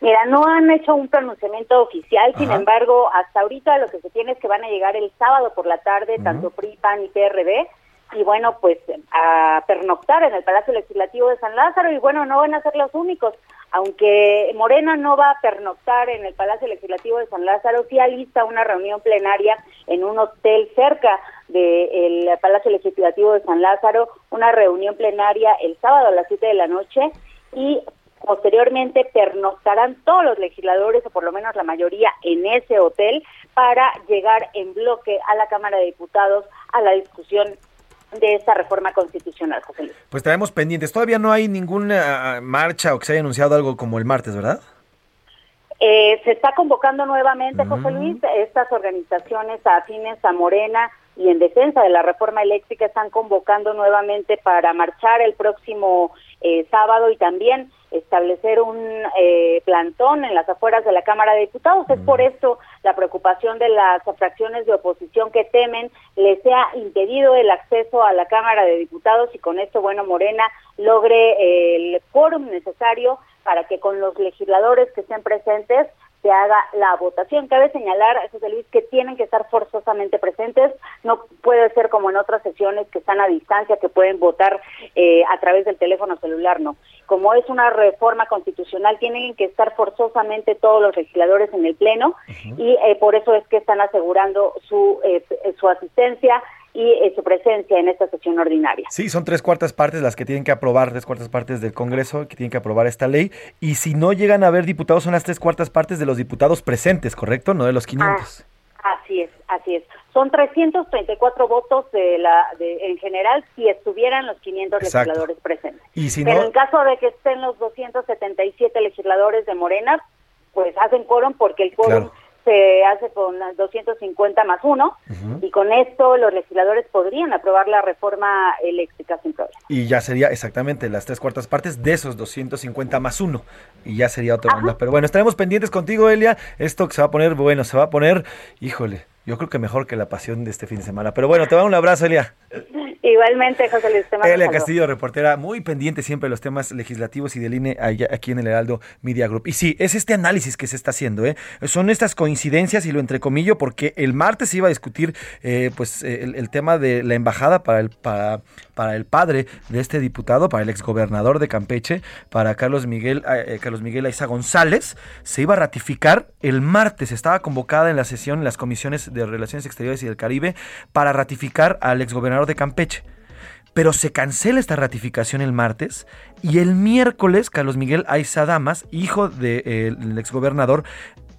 Mira, no han hecho un pronunciamiento oficial, sin embargo, hasta ahorita lo que se tiene es que van a llegar el sábado por la tarde, tanto PRI, PAN y PRD, y bueno, pues a pernoctar en el Palacio Legislativo de San Lázaro, y bueno, no van a ser los únicos aunque Morena no va a pernoctar en el Palacio Legislativo de San Lázaro, sí alista una reunión plenaria en un hotel cerca del Palacio Legislativo de San Lázaro, una reunión plenaria el sábado a las 7 de la noche y posteriormente pernoctarán todos los legisladores o por lo menos la mayoría en ese hotel para llegar en bloque a la Cámara de Diputados a la discusión de esta reforma constitucional, José Luis. Pues estaremos pendientes. Todavía no hay ninguna ah, marcha o que se haya anunciado algo como el martes, ¿verdad? Eh, se está convocando nuevamente, José Luis, estas organizaciones afines a Morena y en defensa de la reforma eléctrica están convocando nuevamente para marchar el próximo eh, sábado y también establecer un eh, plantón en las afueras de la Cámara de Diputados. Es por eso la preocupación de las fracciones de oposición que temen les sea impedido el acceso a la Cámara de Diputados y con esto, bueno, Morena logre eh, el quórum necesario para que con los legisladores que estén presentes se haga la votación. Cabe señalar, José Luis, que tienen que estar forzosamente presentes. No puede ser como en otras sesiones que están a distancia, que pueden votar eh, a través del teléfono celular, no. Como es una reforma constitucional, tienen que estar forzosamente todos los legisladores en el Pleno y eh, por eso es que están asegurando su, eh, su asistencia y eh, su presencia en esta sesión ordinaria. Sí, son tres cuartas partes las que tienen que aprobar, tres cuartas partes del Congreso que tienen que aprobar esta ley. Y si no llegan a haber diputados, son las tres cuartas partes de los diputados presentes, ¿correcto? No de los 500. Ah, así es, así es. Son 334 votos de la, de, en general si estuvieran los 500 legisladores presentes. ¿Y si Pero en caso de que estén los 277 legisladores de Morena, pues hacen quórum porque el quórum se hace con 250 más uno y con esto los legisladores podrían aprobar la reforma eléctrica sin problema. Y ya sería exactamente las tres cuartas partes de esos 250 más uno y ya sería otra onda. Pero bueno, estaremos pendientes contigo, Elia. Esto que se va a poner, bueno, se va a poner, híjole, yo creo que mejor que la pasión de este fin de semana. Pero bueno, te va un abrazo, Elia. [LAUGHS] Igualmente, José Luis. Elia Castillo, reportera, muy pendiente siempre de los temas legislativos y del INE aquí en el Heraldo Media Group. Y sí, es este análisis que se está haciendo. ¿eh? Son estas coincidencias, y lo entrecomillo, porque el martes se iba a discutir eh, pues el, tema de la embajada para el, para, para el padre de este diputado, para el exgobernador de Campeche, para Carlos Miguel, eh, Carlos Miguel Aiza González. Se iba a ratificar el martes. Estaba convocada en la sesión en las comisiones de Relaciones Exteriores y del Caribe para ratificar al exgobernador de Campeche pero se cancela esta ratificación el martes y el miércoles Carlos Miguel Aiza Damas, hijo del de, exgobernador,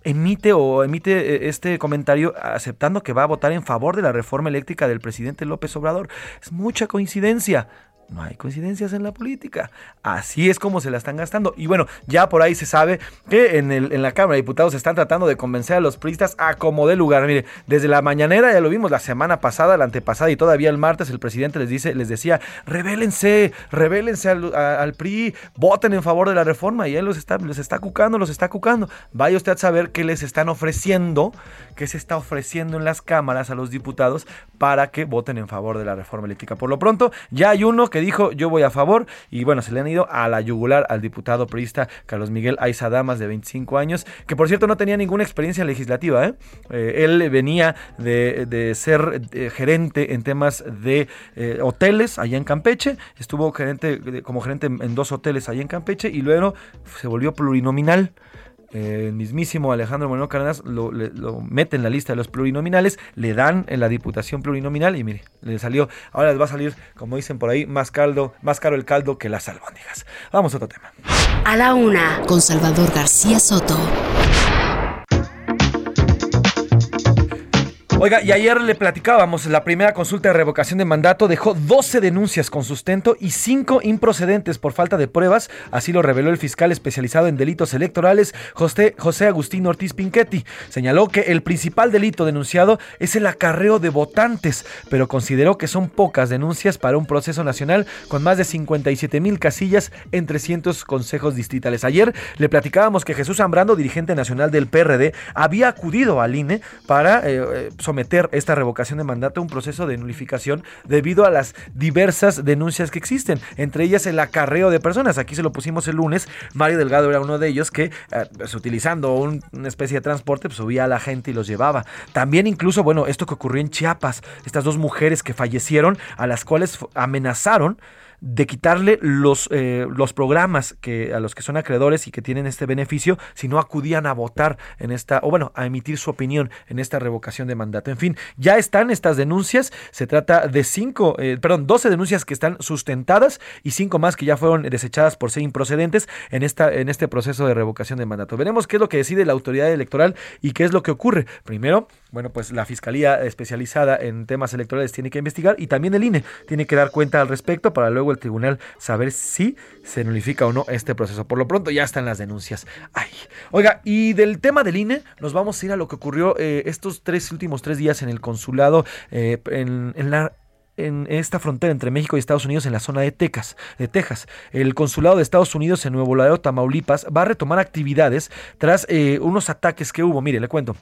emite o emite eh, este comentario aceptando que va a votar en favor de la reforma eléctrica del presidente López Obrador. Es mucha coincidencia. No hay coincidencias en la política. Así es como se la están gastando. Y bueno, ya por ahí se sabe que en, el, en la Cámara de Diputados están tratando de convencer a los priistas a como de lugar. Mire, desde la mañanera ya lo vimos la semana pasada, la antepasada y todavía el martes el presidente les dice, les decía, revélense, revélense al, PRI, voten en favor de la reforma. Y él los está, los está cucando, los está cucando. Vaya usted a saber qué les están ofreciendo, qué se está ofreciendo en las cámaras a los diputados para que voten en favor de la reforma eléctrica. Por lo pronto, ya hay uno que dijo yo voy a favor y bueno, se le han ido a la yugular al diputado priista Carlos Miguel Aiza Damas de 25 años, que por cierto no tenía ninguna experiencia legislativa. ¿eh? eh él venía de, ser eh, gerente en temas de eh, hoteles allá en Campeche, estuvo gerente como gerente en dos hoteles allá en Campeche y luego se volvió plurinominal el mismísimo Alejandro Moreno Cárdenas lo, mete en la lista de los plurinominales, le dan en la diputación plurinominal y mire, le salió, ahora les va a salir, como dicen por ahí, más caldo, más caro el caldo que las albóndigas. Vamos a otro tema. A la una, con Salvador García Soto. Oiga, y ayer le platicábamos, la primera consulta de revocación de mandato dejó 12 denuncias con sustento y 5 improcedentes por falta de pruebas, así lo reveló el fiscal especializado en delitos electorales, José, José Agustín Ortiz Pinchetti. Señaló que el principal delito denunciado es el acarreo de votantes, pero consideró que son pocas denuncias para un proceso nacional con más de 57 mil casillas en 300 consejos distritales. Ayer le platicábamos que Jesús Zambrano, dirigente nacional del PRD, había acudido al INE para... Eh, eh, someter esta revocación de mandato a un proceso de nulificación debido a las diversas denuncias que existen, entre ellas el acarreo de personas. Aquí se lo pusimos el lunes, Mario Delgado era uno de ellos que, eh, pues, utilizando una especie de transporte, pues, subía a la gente y los llevaba. También incluso, bueno, esto que ocurrió en Chiapas, estas dos mujeres que fallecieron, a las cuales amenazaron de quitarle los, eh, los programas que, a los que son acreedores y que tienen este beneficio si no acudían a votar en esta, o bueno, a emitir su opinión en esta revocación de mandato. En fin, ya están estas denuncias, se trata de cinco, eh, perdón, 12 denuncias que están sustentadas y cinco más que ya fueron desechadas por ser improcedentes en, esta, en este proceso de revocación de mandato. Veremos qué es lo que decide la autoridad electoral y qué es lo que ocurre. Primero, bueno, pues la Fiscalía especializada en temas electorales tiene que investigar y también el INE tiene que dar cuenta al respecto para luego el tribunal saber si se nulifica o no este proceso. Por lo pronto ya están las denuncias. Oiga, y del tema del INE nos vamos a ir a lo que ocurrió eh, estos tres últimos tres días en el consulado eh, en, en esta frontera entre México y Estados Unidos en la zona de Texas, de Texas. El consulado de Estados Unidos en Nuevo Laredo, Tamaulipas, va a retomar actividades tras eh, unos ataques que hubo. Mire, le cuento.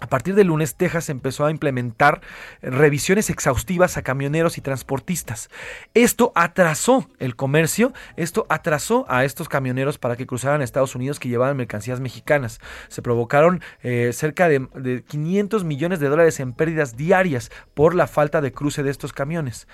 A partir de lunes, Texas empezó a implementar revisiones exhaustivas a camioneros y transportistas. Esto atrasó el comercio, esto atrasó a estos camioneros para que cruzaran a Estados Unidos que llevaban mercancías mexicanas. Se provocaron eh, cerca de, de 500 millones de dólares en pérdidas diarias por la falta de cruce de estos camiones.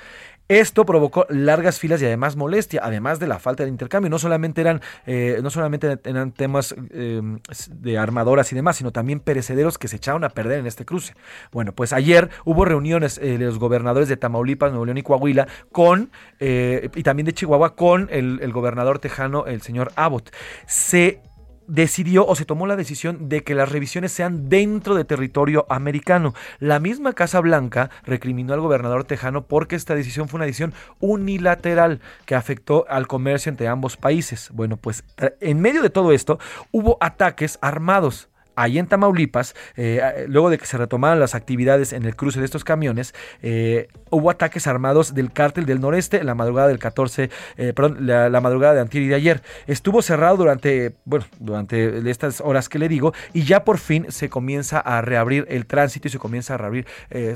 Esto provocó largas filas y además molestia, además de la falta de intercambio. No solamente eran, eh, no solamente eran temas em, de armadoras y demás, sino también perecederos que se echaron a perder en este cruce. Bueno, pues ayer hubo reuniones eh, de los gobernadores de Tamaulipas, Nuevo León y Coahuila con, eh, y también de Chihuahua con el, el gobernador tejano, el señor Abbott. Se decidió o se tomó la decisión de que las revisiones sean dentro de territorio americano. La misma Casa Blanca recriminó al gobernador tejano porque esta decisión fue una decisión unilateral que afectó al comercio entre ambos países. Bueno, pues en medio de todo esto hubo ataques armados ahí en Tamaulipas, eh, luego de que se retomaran las actividades en el cruce de estos camiones, eh, hubo ataques armados del cártel del noreste la madrugada del 14, eh, perdón, la, madrugada de antier y de ayer. Estuvo cerrado durante, bueno, durante estas horas que le digo y ya por fin se comienza a reabrir el tránsito y se comienza a reabrir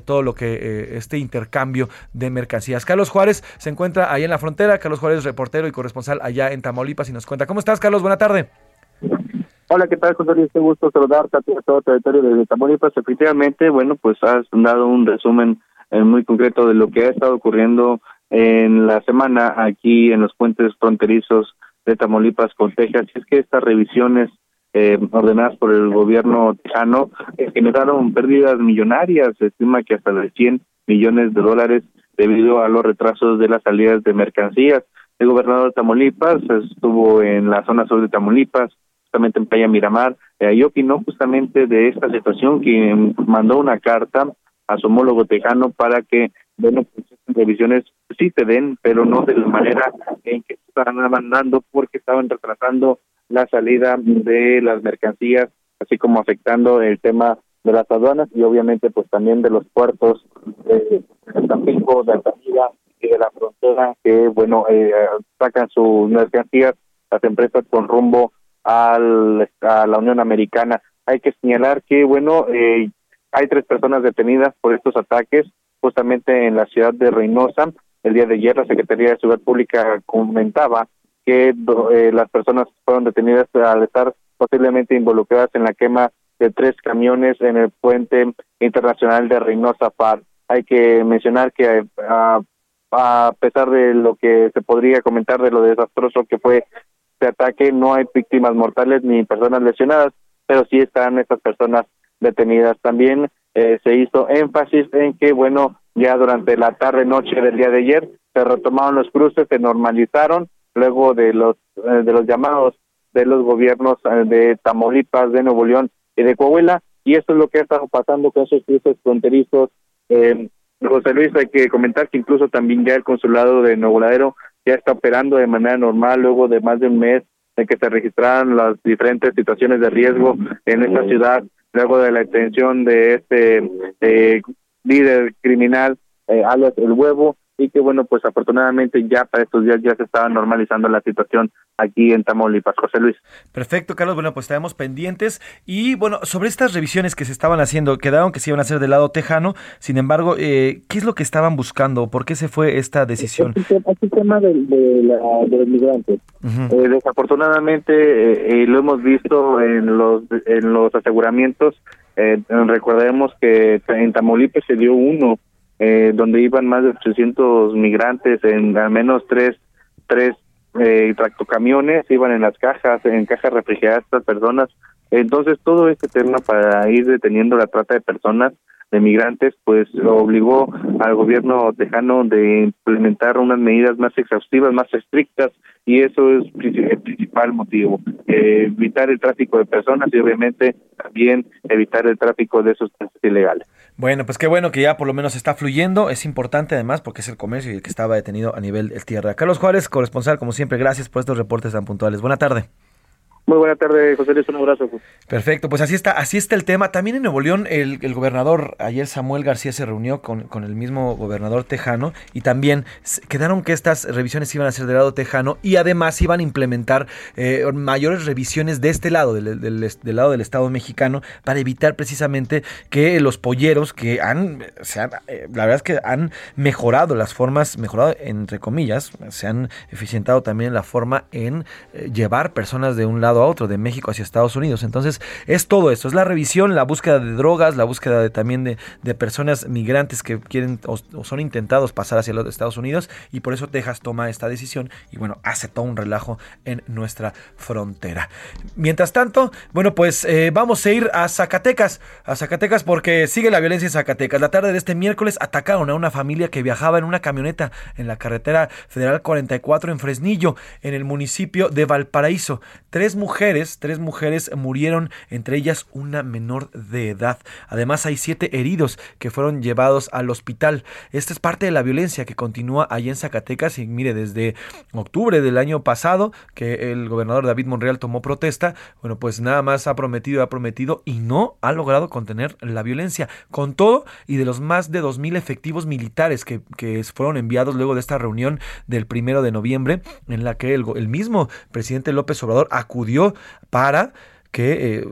todo lo que este intercambio de mercancías. Carlos Juárez se encuentra ahí en la frontera. Carlos Juárez, reportero y corresponsal allá en Tamaulipas y nos cuenta. ¿Cómo estás, Carlos? Buena tarde. Hola, ¿qué tal, José Luis? Qué gusto saludarte a todo el territorio de Tamaulipas. Efectivamente, bueno, pues has dado un resumen eh, muy concreto de lo que ha estado ocurriendo en la semana aquí en los puentes fronterizos de Tamaulipas con Texas. Y es que estas revisiones eh, ordenadas por el gobierno tejano eh, generaron pérdidas millonarias. Se estima que hasta de 100 millones de dólares debido a los retrasos de las salidas de mercancías. El gobernador de Tamaulipas estuvo en la zona sur de Tamaulipas, justamente en Playa Miramar, eh, y opinó justamente de esta situación que mandó una carta a su homólogo tejano para que, bueno, pues sí se den, pero no de la manera en que estaban mandando porque estaban retrasando la salida de las mercancías, así como afectando el tema de las aduanas y obviamente pues también de los puertos de, Tampico, de Altamira y de la frontera que bueno eh, sacan sus mercancías las empresas con rumbo al, a la Unión Americana. Hay que señalar que, bueno, eh, hay tres personas detenidas por estos ataques, justamente en la ciudad de Reynosa. El día de ayer la Secretaría de Seguridad Pública comentaba que eh, las personas fueron detenidas al estar posiblemente involucradas en la quema de tres camiones en el puente internacional de Reynosa Par. Hay que mencionar que a, a pesar de lo que se podría comentar de lo desastroso que fue este ataque no hay víctimas mortales ni personas lesionadas, pero sí están estas personas detenidas. También eh, se hizo énfasis en que, bueno, ya durante la tarde noche del día de ayer se retomaron los cruces, se normalizaron luego de los eh, de los llamados de los gobiernos eh, de Tamaulipas, de Nuevo León y de Coahuila, y eso es lo que ha estado pasando con esos cruces fronterizos. Eh, José Luis, hay que comentar que incluso también ya el consulado de Nuevo Ladero ya está operando de manera normal luego de más de un mes en que se registraron las diferentes situaciones de riesgo en esta ciudad, luego de la detención de este eh, líder criminal, eh, alias El Huevo, y que bueno, pues afortunadamente ya para estos días ya se estaba normalizando la situación aquí en Tamaulipas, José Luis. Perfecto, Carlos, bueno, pues estaremos pendientes y bueno, sobre estas revisiones que se estaban haciendo, quedaron que se iban a hacer del lado tejano, sin embargo, eh, ¿qué es lo que estaban buscando? ¿Por qué se fue esta decisión? el tema de, los migrantes. Eh, desafortunadamente, eh, lo hemos visto en los, en los aseguramientos, recordemos que en Tamaulipas se dio uno eh, donde iban más de 800 migrantes en al menos tres, tres eh, tractocamiones, iban en las cajas, en cajas refrigeradas estas personas. Entonces, todo este tema para ir deteniendo la trata de personas, de migrantes, pues obligó al gobierno tejano de implementar unas medidas más exhaustivas, más estrictas, y eso es el principal motivo, eh, evitar el tráfico de personas y obviamente también evitar el tráfico de sustancias ilegales. Bueno, pues qué bueno que ya por lo menos está fluyendo. Es importante además porque es el comercio y el que estaba detenido a nivel del tierra. Carlos Juárez, corresponsal, como siempre, gracias por estos reportes tan puntuales. Buena tarde. Muy buena tarde, José Luis, un abrazo. Perfecto, pues así está, así está el tema. También en Nuevo León, el, gobernador, ayer Samuel García se reunió con, con, el mismo gobernador tejano y también quedaron que estas revisiones iban a ser del lado tejano y además iban a implementar eh, mayores revisiones de este lado, del, del, lado del Estado mexicano, para evitar precisamente que los polleros que han, se han eh, la verdad es que han mejorado las formas, mejorado entre comillas, se han eficientado también la forma en eh, llevar personas de un lado a otro, de México hacia Estados Unidos. Entonces, es todo esto, es la revisión, la búsqueda de drogas, la búsqueda de, también de, de personas migrantes que quieren o, son intentados pasar hacia los Estados Unidos y por eso Texas toma esta decisión y bueno, hace todo un relajo en nuestra frontera. Mientras tanto, bueno, pues eh, vamos a ir a Zacatecas, a Zacatecas porque sigue la violencia en Zacatecas. La tarde de este miércoles atacaron a una familia que viajaba en una camioneta en la carretera federal 44 en Fresnillo, en el municipio de Valparaíso. Tres mujeres mujeres, tres mujeres murieron, entre ellas una menor de edad. Además hay siete heridos que fueron llevados al hospital. Esta es parte de la violencia que continúa allá en Zacatecas y mire, desde octubre del año pasado que el gobernador David Monreal tomó protesta, bueno, pues nada más ha prometido, ha prometido y no ha logrado contener la violencia. Con todo y de los más de 2.000 efectivos militares que, que fueron enviados luego de esta reunión del primero de noviembre en la que el, el mismo presidente López Obrador acudió para que eh,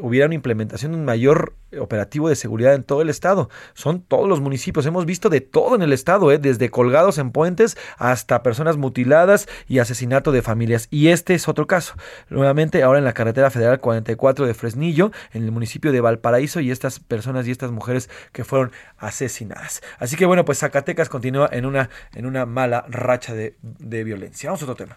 hubiera una implementación de un mayor operativo de seguridad en todo el estado. Son todos los municipios. Hemos visto de todo en el estado, ¿eh? desde colgados en puentes hasta personas mutiladas y asesinato de familias. Y este es otro caso. Nuevamente, ahora en la carretera federal 44 de Fresnillo, en el municipio de Valparaíso, y estas personas y estas mujeres que fueron asesinadas. Así que bueno, pues Zacatecas continúa en una, en una mala racha de, de violencia. Vamos a otro tema.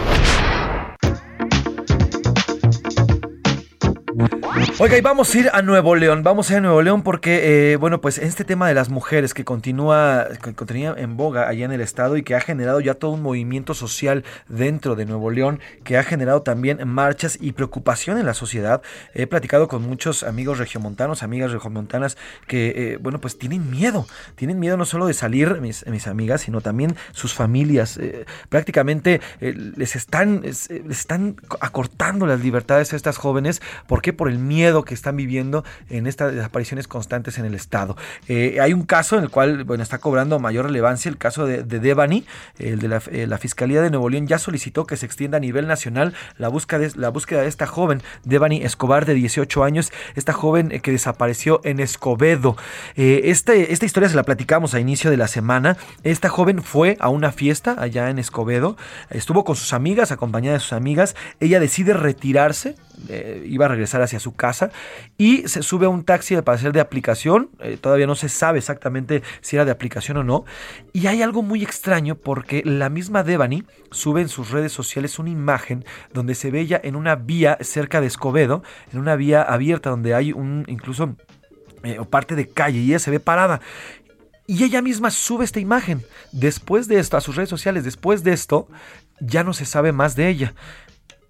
Oiga, y vamos a ir a Nuevo León. Vamos a ir a Nuevo León porque, eh, bueno, pues este tema de las mujeres que continúa, continúa en boga allá en el estado y que ha generado ya todo un movimiento social dentro de Nuevo León, que ha generado también marchas y preocupación en la sociedad. He platicado con muchos amigos regiomontanos, amigas regiomontanas que, eh, bueno, pues tienen miedo. Tienen miedo no solo de salir, mis, amigas, sino también sus familias. Eh, prácticamente les, están, les están acortando las libertades a estas jóvenes. ¿Por qué? Por el miedo que están viviendo en estas desapariciones constantes en el Estado. Eh, hay un caso en el cual bueno, está cobrando mayor relevancia, el caso de, de Devani, el de la, eh, Fiscalía de Nuevo León ya solicitó que se extienda a nivel nacional la búsqueda de, la búsqueda de esta joven, Devani Escobar, de 18 años, esta joven eh, que desapareció en Escobedo. Este, esta historia se la platicamos a inicio de la semana. Esta joven fue a una fiesta allá en Escobedo, estuvo con sus amigas, acompañada de sus amigas, ella decide retirarse, iba a regresar hacia su casa y se sube a un taxi para hacer de aplicación. Eh, todavía no se sabe exactamente si era de aplicación o no. Y hay algo muy extraño porque la misma Devani sube en sus redes sociales una imagen donde se ve ella en una vía cerca de Escobedo, en una vía abierta donde hay un incluso eh, parte de calle y ella se ve parada. Y ella misma sube esta imagen. Después de esto, a sus redes sociales, después de esto, ya no se sabe más de ella.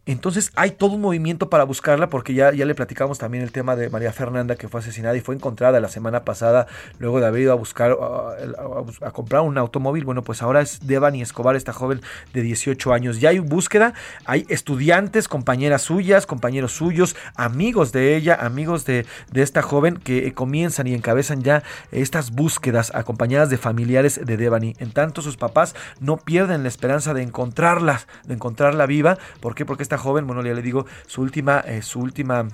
Entonces hay todo un movimiento para buscarla porque ya, ya le platicamos también el tema de María Fernanda que fue asesinada y fue encontrada la semana pasada luego de haber ido a buscar a, comprar un automóvil. Bueno, pues ahora es Devani Escobar, esta joven de 18 años. Ya hay búsqueda, hay estudiantes, compañeras suyas, compañeros suyos, amigos de ella, amigos de, de esta joven que comienzan y encabezan ya estas búsquedas acompañadas de familiares de Devani. En tanto sus papás no pierden la esperanza de encontrarla, de encontrarla viva. ¿Por qué? Porque esta joven, bueno, ya le digo, su última, eh, su última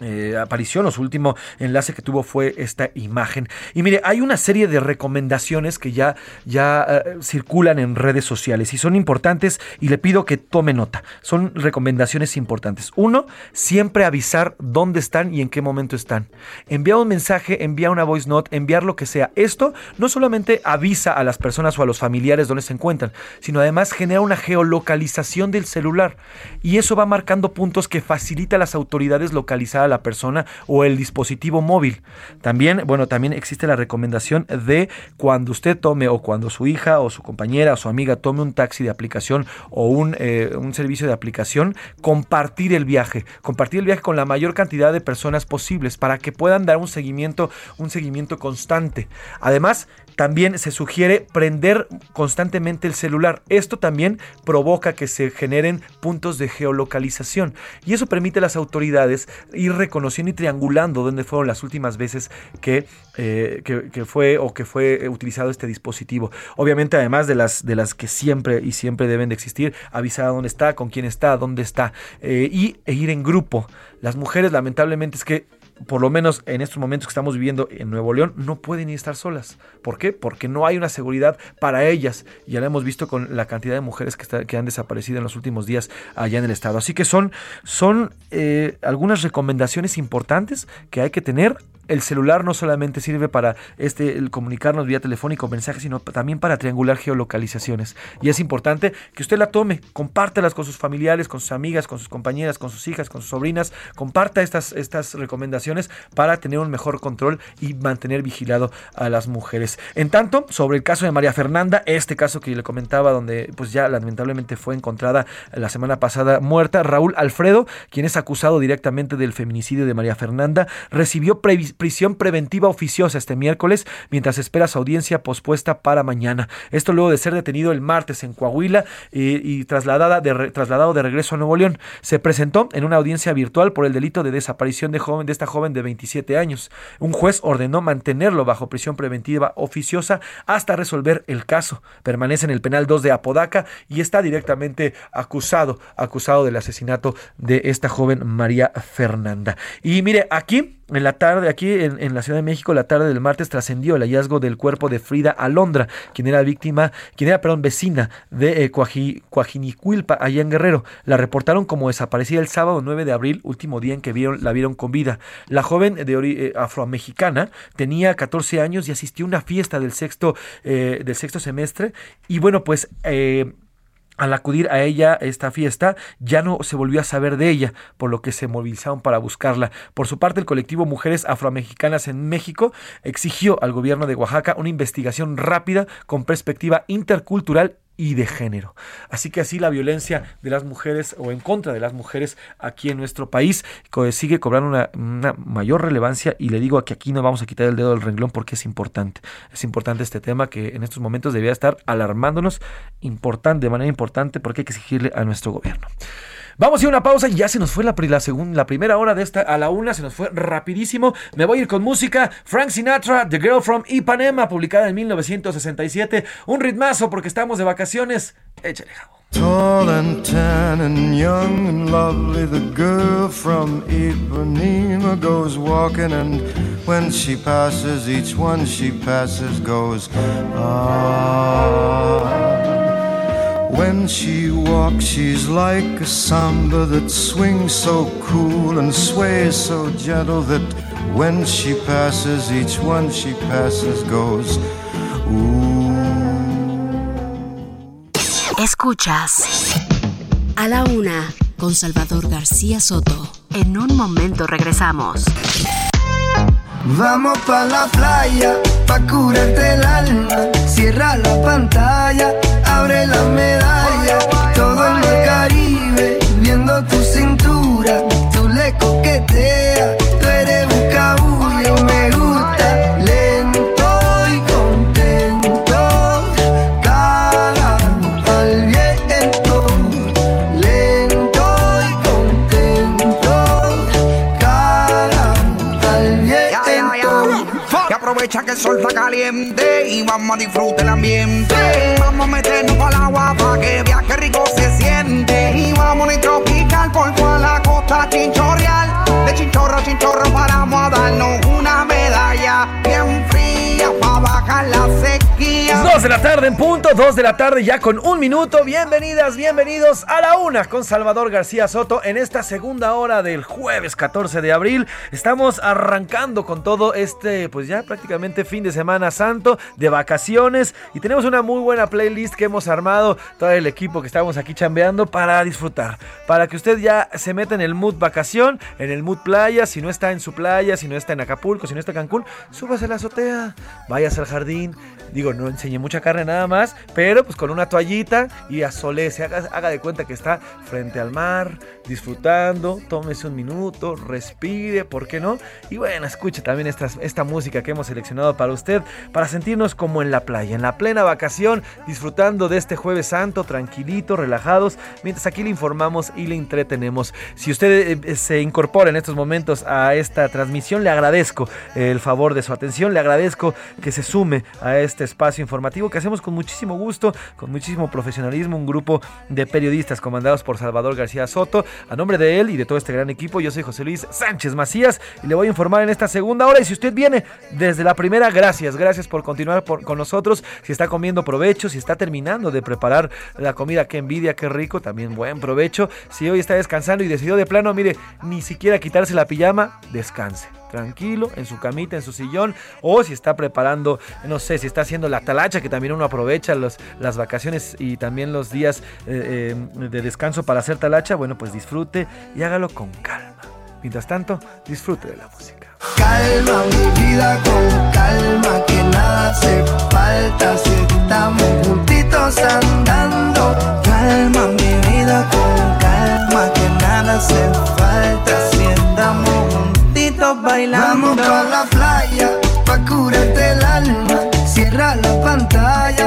eh, aparición o su último enlace que tuvo fue esta imagen. Y mire, hay una serie de recomendaciones que ya, ya eh, circulan en redes sociales y son importantes y le pido que tome nota. Son recomendaciones importantes. Uno, siempre avisar dónde están y en qué momento están. Enviar un mensaje, enviar una voice note, enviar lo que sea. Esto no solamente avisa a las personas o a los familiares dónde se encuentran, sino además genera una geolocalización del celular. Y eso va marcando puntos que facilita a las autoridades localizar la persona o el dispositivo móvil. También, bueno, también existe la recomendación de cuando usted tome o cuando su hija o su compañera o su amiga tome un taxi de aplicación o un, eh, un servicio de aplicación, compartir el viaje, compartir el viaje con la mayor cantidad de personas posibles para que puedan dar un seguimiento, un seguimiento constante. Además, también se sugiere prender constantemente el celular. Esto también provoca que se generen puntos de geolocalización y eso permite a las autoridades ir reconociendo y triangulando dónde fueron las últimas veces que, eh, que, fue o que fue utilizado este dispositivo. Obviamente, además de las, de las que siempre y siempre deben de existir, avisar dónde está, con quién está, dónde está eh, y e ir en grupo. Las mujeres, lamentablemente, es que por lo menos en estos momentos que estamos viviendo en Nuevo León, no pueden estar solas. ¿Por qué? Porque no hay una seguridad para ellas. Ya lo hemos visto con la cantidad de mujeres que, que han desaparecido en los últimos días allá en el estado. Así que son, son eh, algunas recomendaciones importantes que hay que tener el celular no solamente sirve para este, comunicarnos vía telefónico, mensajes, sino también para triangular geolocalizaciones. Y es importante que usted la tome, compártelas con sus familiares, con sus amigas, con sus compañeras, con sus hijas, con sus sobrinas, comparta estas, estas recomendaciones para tener un mejor control y mantener vigilado a las mujeres. En tanto, sobre el caso de María Fernanda, este caso que le comentaba, donde pues ya lamentablemente fue encontrada la semana pasada muerta, Raúl Alfredo, quien es acusado directamente del feminicidio de María Fernanda, recibió prisión preventiva oficiosa este miércoles mientras espera su audiencia pospuesta para mañana. Esto luego de ser detenido el martes en Coahuila y trasladada de, trasladado de regreso a Nuevo León. Se presentó en una audiencia virtual por el delito de desaparición de, joven, de esta joven de 27 años. Un juez ordenó mantenerlo bajo prisión preventiva oficiosa hasta resolver el caso. Permanece en el penal 2 de Apodaca y está directamente acusado, acusado del asesinato de esta joven María Fernanda. Y mire, aquí en la tarde, aquí en, la Ciudad de México, la tarde del martes trascendió el hallazgo del cuerpo de Frida Alondra, quien era víctima, quien era, perdón, vecina de eh, allá en Guerrero. La reportaron como desaparecida el sábado 9 de abril, último día en que vieron, la vieron con vida. La joven de eh, afroamericana tenía 14 años y asistió a una fiesta del sexto, eh, del sexto semestre. Y bueno, pues eh, al acudir a ella esta fiesta, ya no se volvió a saber de ella, por lo que se movilizaron para buscarla. Por su parte, el colectivo Mujeres Afromexicanas en México exigió al gobierno de Oaxaca una investigación rápida con perspectiva intercultural y de género. Así que así la violencia de las mujeres o en contra de las mujeres aquí en nuestro país sigue cobrando una, mayor relevancia y le digo que aquí no vamos a quitar el dedo del renglón porque es importante. Es importante este tema que en estos momentos debería estar alarmándonos importante, de manera importante porque hay que exigirle a nuestro gobierno. Vamos a ir a una pausa y ya se nos fue la, la, la primera hora de esta a la una, se nos fue rapidísimo. Me voy a ir con música. Frank Sinatra, The Girl from Ipanema, publicada en 1967. Un ritmazo porque estamos de vacaciones. Échale, jabo. Tall and tan and young and lovely, the girl from Ipanema goes walking, and when she passes, each one she passes goes, ah. When she walks, she's like a samba that swings so cool and sways so gentle that when she passes, each one she passes goes, ooh. Escuchas a la una con Salvador García Soto. En un momento regresamos. Vamos pa la playa, pa curarte el alma. Cierra la pantalla, abre la medalla. Todo el mar Caribe, viendo tu cintura. Tú le coqueteas, tú eres un me gusta. aprovecha que el sol está caliente y vamos a disfrutar el ambiente. Vamos a meternos al agua para que viaje rico se siente. Y vamos a tropical por toda la costa chinchorreal. De chinchorro a chinchorro paramos a darnos una medalla bien fría sequía. Dos de la tarde en punto, dos de la tarde ya con un minuto. Bienvenidas, bienvenidos a la una con Salvador García Soto en esta segunda hora del jueves 14 de abril. Estamos arrancando con todo este, pues ya prácticamente fin de semana santo, de vacaciones. Y tenemos una muy buena playlist que hemos armado, todo el equipo que estamos aquí chambeando para disfrutar. Para que usted ya se meta en el mood vacación, en el mood playa. Si no está en su playa, si no está en Acapulco, si no está en Cancún, súbase a la azotea, váyase al jardín. Digo, no enseñe mucha carne nada más, pero pues con una toallita y asolece, haga, haga de cuenta que está frente al mar, disfrutando, tómese un minuto, respire, ¿por qué no? Y bueno, escuche también esta, esta música que hemos seleccionado para usted, para sentirnos como en la playa, en la plena vacación, disfrutando de este jueves santo, tranquilito, relajados, mientras aquí le informamos y le entretenemos. Si usted eh, eh, se incorpora en estos momentos a esta transmisión, le agradezco el favor de su atención, le agradezco que se sume a este espacio informativo que hacemos con muchísimo gusto, con muchísimo profesionalismo, un grupo de periodistas comandados por Salvador García Soto. A nombre de él y de todo este gran equipo, yo soy José Luis Sánchez Macías y le voy a informar en esta segunda hora. Y si usted viene desde la primera, gracias, gracias por continuar con nosotros. Si está comiendo provecho, si está terminando de preparar la comida, qué envidia, qué rico, también buen provecho. Si hoy está descansando y decidió de plano, mire, ni siquiera quitarse la pijama, descanse tranquilo, en su camita, en su sillón, o si está preparando, no sé, si está haciendo la talacha, que también uno aprovecha las vacaciones y también los días eh, eh, de descanso para hacer talacha, bueno, pues disfrute y hágalo con calma. Mientras tanto, disfrute de la música. Calma mi vida con calma, que nada hace falta si estamos juntitos andando. Calma mi vida con calma, que nada hace falta si andamos Vamos pa' la playa, pa' curarte el alma, cierra la pantalla.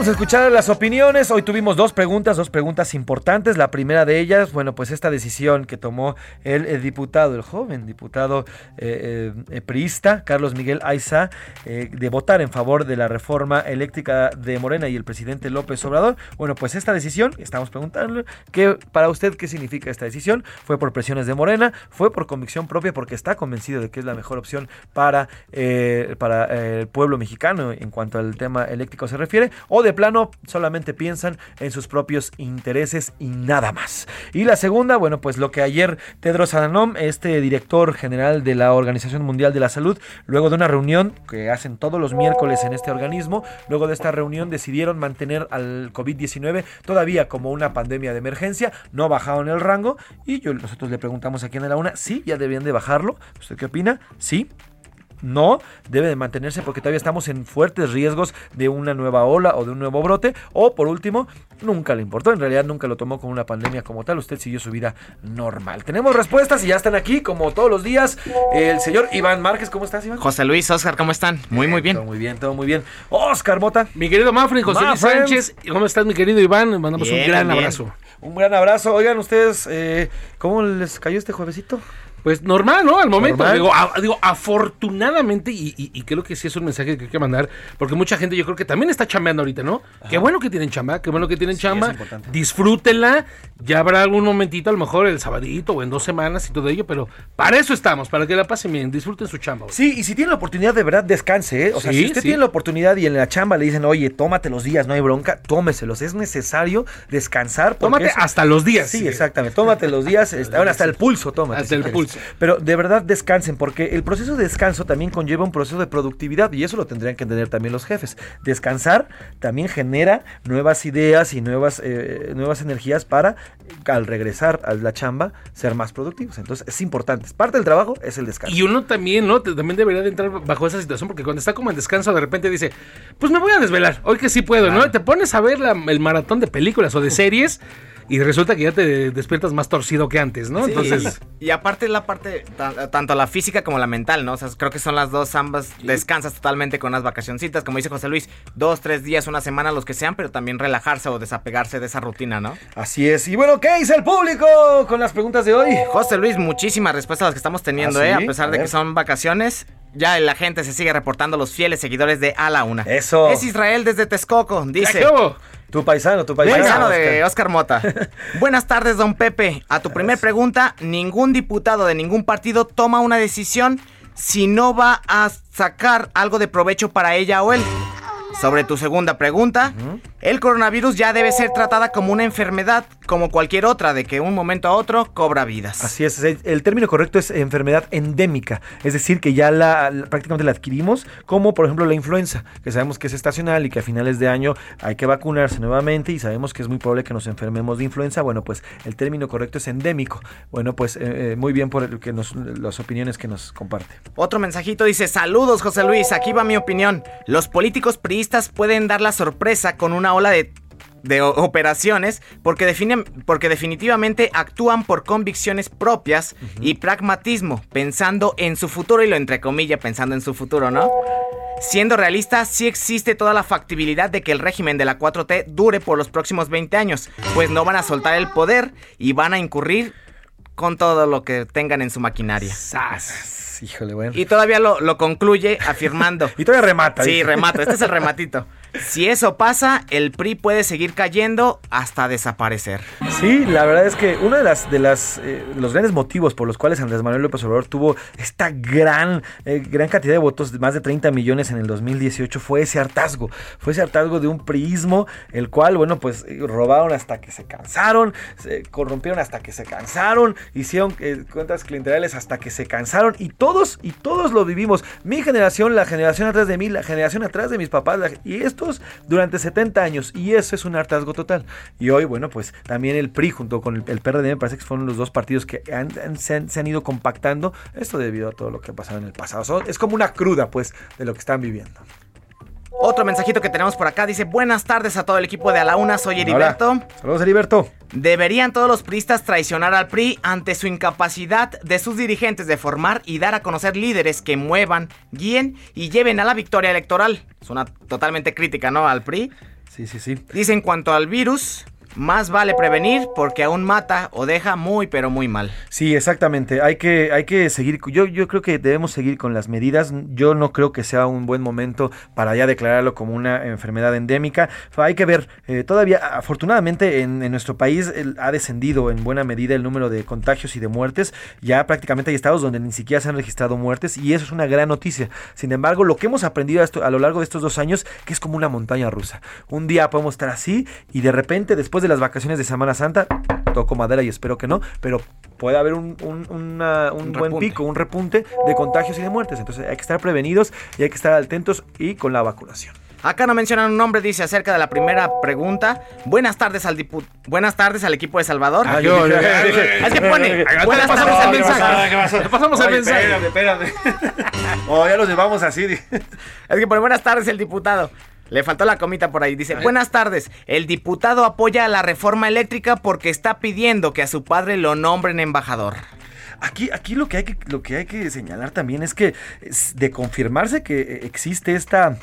Vamos a escuchar las opiniones. Hoy tuvimos dos preguntas, dos preguntas importantes. La primera de ellas, bueno, pues esta decisión que tomó el, diputado, el joven diputado eh, eh, priista, Carlos Miguel Aiza, eh, de votar en favor de la reforma eléctrica de Morena y el presidente López Obrador. Bueno, pues esta decisión, estamos preguntando, ¿qué, para usted, ¿qué significa esta decisión? ¿Fue por presiones de Morena? ¿Fue por convicción propia porque está convencido de que es la mejor opción para, eh, para eh, el pueblo mexicano en cuanto al tema eléctrico se refiere? o de plano solamente piensan en sus propios intereses y nada más. Y la segunda, bueno, pues lo que ayer Tedros Adhanom, este director general de la Organización Mundial de la Salud, luego de una reunión que hacen todos los miércoles en este organismo, luego de esta reunión decidieron mantener al COVID-19 todavía como una pandemia de emergencia, no bajaron el rango y yo, nosotros le preguntamos aquí en la una, sí, ya debían de bajarlo. ¿Usted qué opina? Sí, no, debe de mantenerse porque todavía estamos en fuertes riesgos de una nueva ola o de un nuevo brote. O por último, nunca le importó, en realidad nunca lo tomó como una pandemia como tal, usted siguió su vida normal. Tenemos respuestas y ya están aquí, como todos los días, el señor Iván Márquez, ¿cómo estás Iván? José Luis, Oscar, ¿cómo están? Muy, muy bien. Todo muy bien, todo muy bien. Oscar Mota. Mi querido Mafre, José Luis. Sánchez, ¿cómo estás mi querido Iván? Mandamos Bien, un gran bien. abrazo. Un gran abrazo. Oigan ustedes, eh, ¿cómo les cayó este juevesito? Pues normal, ¿no? Al momento. Digo, a- digo, afortunadamente, y, y- y creo que sí es un mensaje que hay que mandar, porque mucha gente yo creo que también está chambeando ahorita, ¿no? Qué bueno que tienen chamba, qué bueno que tienen chamba. Disfrútenla. Ya habrá algún momentito, a lo mejor el sabadito o en dos semanas y todo ello, pero para eso estamos, para que la pasen bien. Disfruten su chamba. güey. Sí, y si tiene la oportunidad, de verdad, descanse, ¿eh? O sea, si usted sí. tiene la oportunidad y en la chamba le dicen, oye, tómate los días, no hay bronca, tómeselos. Es necesario descansar. Tómate eso- hasta los días. Sí, exactamente. Tómate los días, [LAUGHS] este, ahora hasta el pulso, tómate. Hasta el quieres. Pero de verdad descansen, porque el proceso de descanso también conlleva un proceso de productividad y eso lo tendrían que entender también los jefes. Descansar también genera nuevas ideas y nuevas, eh, nuevas energías para, al regresar a la chamba, ser más productivos. Entonces es importante. Parte del trabajo es el descanso. Y uno también, ¿no? También debería de entrar bajo esa situación porque cuando está como en descanso de repente dice, pues me voy a desvelar, hoy que sí puedo, ¿no? Te pones a ver la- el maratón de películas o de series y resulta que ya te despiertas más torcido que antes, ¿no? Sí, Entonces, y aparte la parte, ta- tanto la física como la mental, ¿no? O sea, creo que son las dos, ambas descansas totalmente con unas vacacioncitas, como dice José Luis, dos, tres días, una semana, los que sean, pero también relajarse o desapegarse de esa rutina, ¿no? Así es. Y bueno, ¿qué dice el público con las preguntas de hoy? José Luis, muchísimas respuestas a las que estamos teniendo, ¿Ah, ¿eh? A pesar A de que son vacaciones. Ya la gente se sigue reportando, los fieles seguidores de A la Una. Eso. Es Israel desde Texcoco, dice. Tu paisano, tu paisano. Paisano de Oscar Mota. [LAUGHS] Buenas tardes, don Pepe. A tu primer pregunta, ningún diputado de ningún partido toma una decisión si no va a sacar algo de provecho para ella o él. Sobre tu segunda pregunta, el coronavirus ya debe ser tratada como una enfermedad, como cualquier otra, de que un momento a otro cobra vidas. Así es, el el término correcto es enfermedad endémica, es decir, que ya la, la- prácticamente la adquirimos, como por ejemplo la influenza, que sabemos que es estacional y que a finales de año hay que vacunarse nuevamente y sabemos que es muy probable que nos enfermemos de influenza. Bueno, pues el término correcto es endémico. Bueno, pues eh, eh, muy bien por el que nos, las opiniones que nos comparte. Otro mensajito dice, saludos José Luis, aquí va mi opinión. Los políticos priistas pueden dar la sorpresa con una ola de, de operaciones porque, definen, porque definitivamente actúan por convicciones propias y pragmatismo, pensando en su futuro y lo entre comillas, pensando en su futuro, ¿no? Siendo realista, sí existe toda la factibilidad de que el régimen de la 4T dure por los próximos 20 años, pues no van a soltar el poder y van a incurrir con todo lo que tengan en su maquinaria. Híjole, bueno. Y todavía lo, lo concluye afirmando. [LAUGHS] Y todavía remata. Sí, dice. remata. Este es el rematito. [LAUGHS] Si eso pasa, el PRI puede seguir cayendo hasta desaparecer. Sí, la verdad es que uno de las de las eh, los grandes motivos por los cuales Andrés Manuel López Obrador tuvo esta gran eh, gran cantidad de votos, más de 30 millones en el 2018, fue ese hartazgo, fue ese hartazgo de un priismo, el cual, bueno, pues eh, robaron hasta que se cansaron, se corrompieron hasta que se cansaron, hicieron cuentas clientelares hasta que se cansaron y todos y todos lo vivimos. Mi generación, la generación atrás de mí, la generación atrás de mis papás y durante 70 años y eso es un hartazgo total. Y hoy, bueno, pues también el PRI junto con el, PRD me parece que fueron los dos partidos que se, han, ido compactando. Esto debido a todo lo que ha pasado en el pasado. es como una cruda, pues, de lo que están viviendo. Otro mensajito que tenemos por acá dice: Buenas tardes a todo el equipo de A la Una, soy Heriberto. Saludos, Heriberto. ¿Deberían todos los priistas traicionar al PRI ante su incapacidad de sus dirigentes de formar y dar a conocer líderes que muevan, guíen y lleven a la victoria electoral? Es una totalmente crítica, ¿no? Al PRI. Sí, sí, sí. Dice en cuanto al virus, más vale prevenir porque aún mata o deja muy pero muy mal. Sí, exactamente. Hay que, hay que seguir. Yo, yo creo que debemos seguir con las medidas. Yo no creo que sea un buen momento para ya declararlo como una enfermedad endémica. Hay que ver, eh, todavía, afortunadamente en, nuestro país ha descendido en buena medida el número de contagios y de muertes. Ya prácticamente hay estados donde ni siquiera se han registrado muertes y eso es una gran noticia. Sin embargo, lo que hemos aprendido a, a lo largo de estos dos años, que es como una montaña rusa. Un día podemos estar así y de repente después de las vacaciones de Semana Santa, toco madera y espero que no, pero puede haber un, buen pico, un repunte de contagios y de muertes. Entonces hay que estar prevenidos y hay que estar atentos y con la vacunación. Acá no mencionan un nombre, dice acerca de la primera pregunta. Buenas tardes al dipu Buenas tardes al equipo de Salvador. Ah, yo, es que pone. Buenas tardes al mensaje. pasamos el mensaje. Espérate, espérate. [LAUGHS] Oh, ya los llevamos así. Es que pone buenas tardes el diputado. Le faltó la comita por ahí. Dice, buenas tardes. El diputado apoya la reforma eléctrica porque está pidiendo que a su padre lo nombren embajador. Aquí, aquí lo, que hay que, lo que hay que señalar también es que de confirmarse que existe esta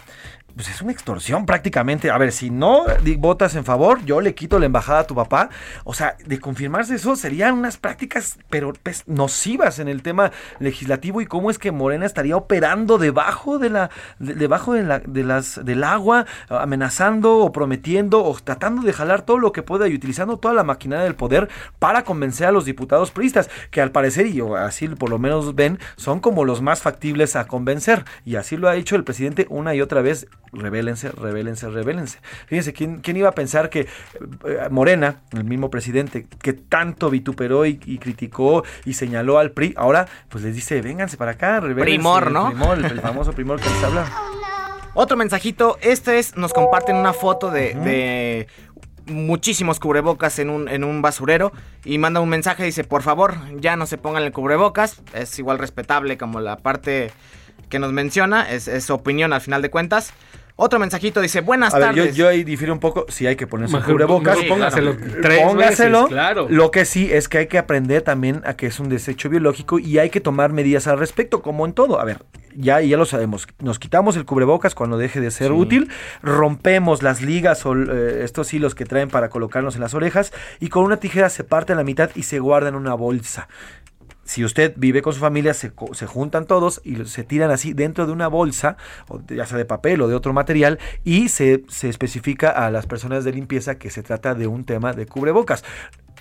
pues es una extorsión prácticamente. A ver, si no votas en favor, yo le quito la embajada a tu papá. O sea, de confirmarse eso serían unas prácticas, pero pues, nocivas en el tema legislativo y cómo es que Morena estaría operando debajo de la, debajo de, la, de las, del agua, amenazando o prometiendo o tratando de jalar todo lo que pueda y utilizando toda la maquinaria del poder para convencer a los diputados priistas, que al parecer, y así por lo menos ven, son como los más factibles a convencer. Y así lo ha dicho el presidente una y otra vez revélense, revélense, revélense. Fíjense, ¿quién, ¿quién, iba a pensar que eh, Morena, el mismo presidente, que tanto vituperó y, criticó y señaló al PRI, ahora pues les dice, vénganse para acá, revélense. Primor, ¿no? Primor, el, famoso primor que les habla. Otro mensajito, este es, nos comparten una foto de, muchísimos cubrebocas en un, en un basurero y manda un mensaje, dice, por favor, ya no se pongan el cubrebocas, es igual respetable como la parte que nos menciona, es, es su opinión al final de cuentas. Otro mensajito dice, buenas tardes. yo, ahí difiero un poco, si hay que ponerse cubrebocas. póngaselo póngaselo. claro. Lo que sí es que hay que aprender también a que es un desecho biológico y hay que tomar medidas al respecto, como en todo. A ver, ya, ya lo sabemos. Nos quitamos el cubrebocas cuando deje de ser útil, rompemos las ligas o eh, estos hilos que traen para colocarnos en las orejas y con una tijera se parte a la mitad y se guarda en una bolsa si usted vive con su familia, se, se, juntan todos y se tiran así dentro de una bolsa, ya sea de papel o de otro material, y se, se especifica a las personas de limpieza que se trata de un tema de cubrebocas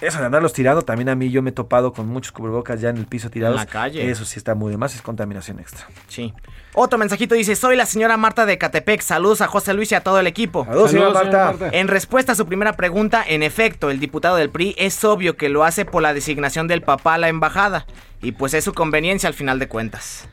eso de andarlos tirando, también a mí yo me he topado con muchos cubrebocas ya en el piso tirados. En la calle. Eso sí está muy de más, es contaminación extra. Sí. Otro mensajito dice, soy la señora Marta de Catepec, saludos a José Luis y a todo el equipo. Saludos, señora, Marta. En respuesta a su primera pregunta, en efecto, el diputado del PRI es obvio que lo hace por la designación del papá a la embajada. Y pues es su conveniencia al final de cuentas.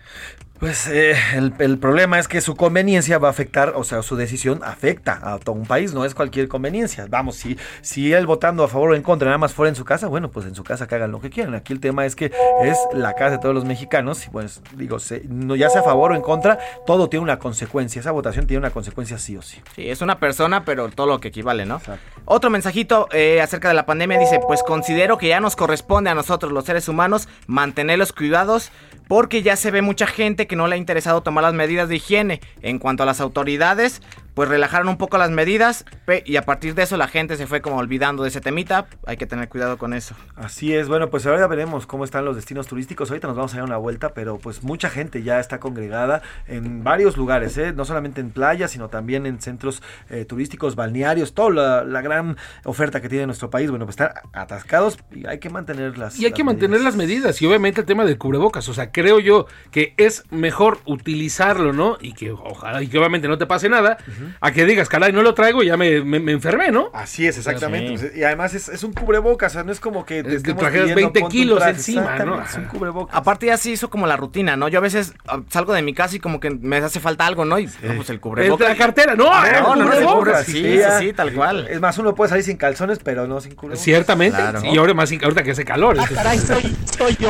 Pues eh, el, problema es que su conveniencia va a afectar, o sea, su decisión afecta a todo un país, no es cualquier conveniencia. Vamos, si, si él votando a favor o en contra nada más fuera en su casa, bueno, pues en su casa que hagan lo que quieran. Aquí el tema es que es la casa de todos los mexicanos y pues digo, no, ya sea a favor o en contra, todo tiene una consecuencia. Esa votación tiene una consecuencia sí o sí. Sí, es una persona, pero todo lo que equivale, ¿no? Otro mensajito eh, acerca de la pandemia dice, pues considero que ya nos corresponde a nosotros los seres humanos mantener los cuidados porque ya se ve mucha gente que no le ha interesado tomar las medidas de higiene. En cuanto a las autoridades, pues relajaron un poco las medidas y a partir de eso la gente se fue como olvidando de ese temita. Hay que tener cuidado con eso. Así es, bueno, pues ahora veremos cómo están los destinos turísticos. Ahorita nos vamos a dar una vuelta, pero pues mucha gente ya está congregada en varios lugares, ¿eh? no solamente en playas, sino también en centros eh, turísticos, balnearios, toda la, la gran oferta que tiene nuestro país. Bueno, pues están atascados y hay que mantener las. Y hay que mantener las medidas y obviamente el tema del cubrebocas. O sea, creo yo que es mejor utilizarlo, ¿no? Y que ojalá y que obviamente no te pase nada, a que digas, caray, no lo traigo y ya me, me- me enfermé, ¿no? Así es, exactamente. Sí. Y además es, es un cubrebocas, o sea, no es como que te que estemos trajeras pidiendo, 20 ponte un kilos traje. encima, Es un cubrebocas. Aparte ya se hizo como la rutina, ¿no? Yo a veces ah, salgo de mi casa y como que me hace falta algo, ¿no? Y no, pues el cubrebocas. La cartera, no, Ah, el no, no, no, el cubrebocas, cubrebocas, sí, sí, sí, tal cual. Es más, uno puede salir sin calzones, pero no sin cubrebocas. Ciertamente. Claro. Y ahora más ahorita que hace calor. entonces-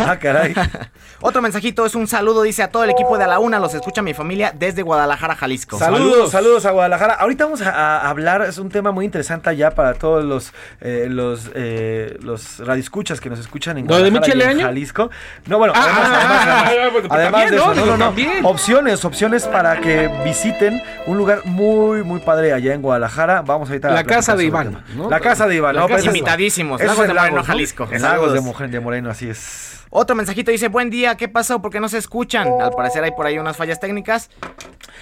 Ah, caray. [LAUGHS] Otro mensajito es un saludo, dice a todo el equipo de A la Una, los escucha mi familia desde Guadalajara, Jalisco. Saludos, saludos a Guadalajara. Ahorita vamos a, a hablar, es un tema muy interesante allá para todos los eh, los eh, los radioescuchas que nos escuchan en ¿Lo de Guadalajara y en? Jalisco. No, bueno, Ah, además, ah, además, ah, además, ah, pues además también, de eso, ¿no? no, Digo, no, no. también. Opciones, opciones para que visiten un lugar muy, muy padre allá en Guadalajara. Vamos ahorita La casa de Iván. ¿no? La casa de Iván, La ¿no? casa- Pero ese es- Invitadísimos, Lagos de Moreno. Jalisco. Lagos de Moreno, así es. Otro mensajito dice, buen día, ¿qué pasó? ¿Por qué no se escuchan? Al parecer hay por ahí unas fallas técnicas.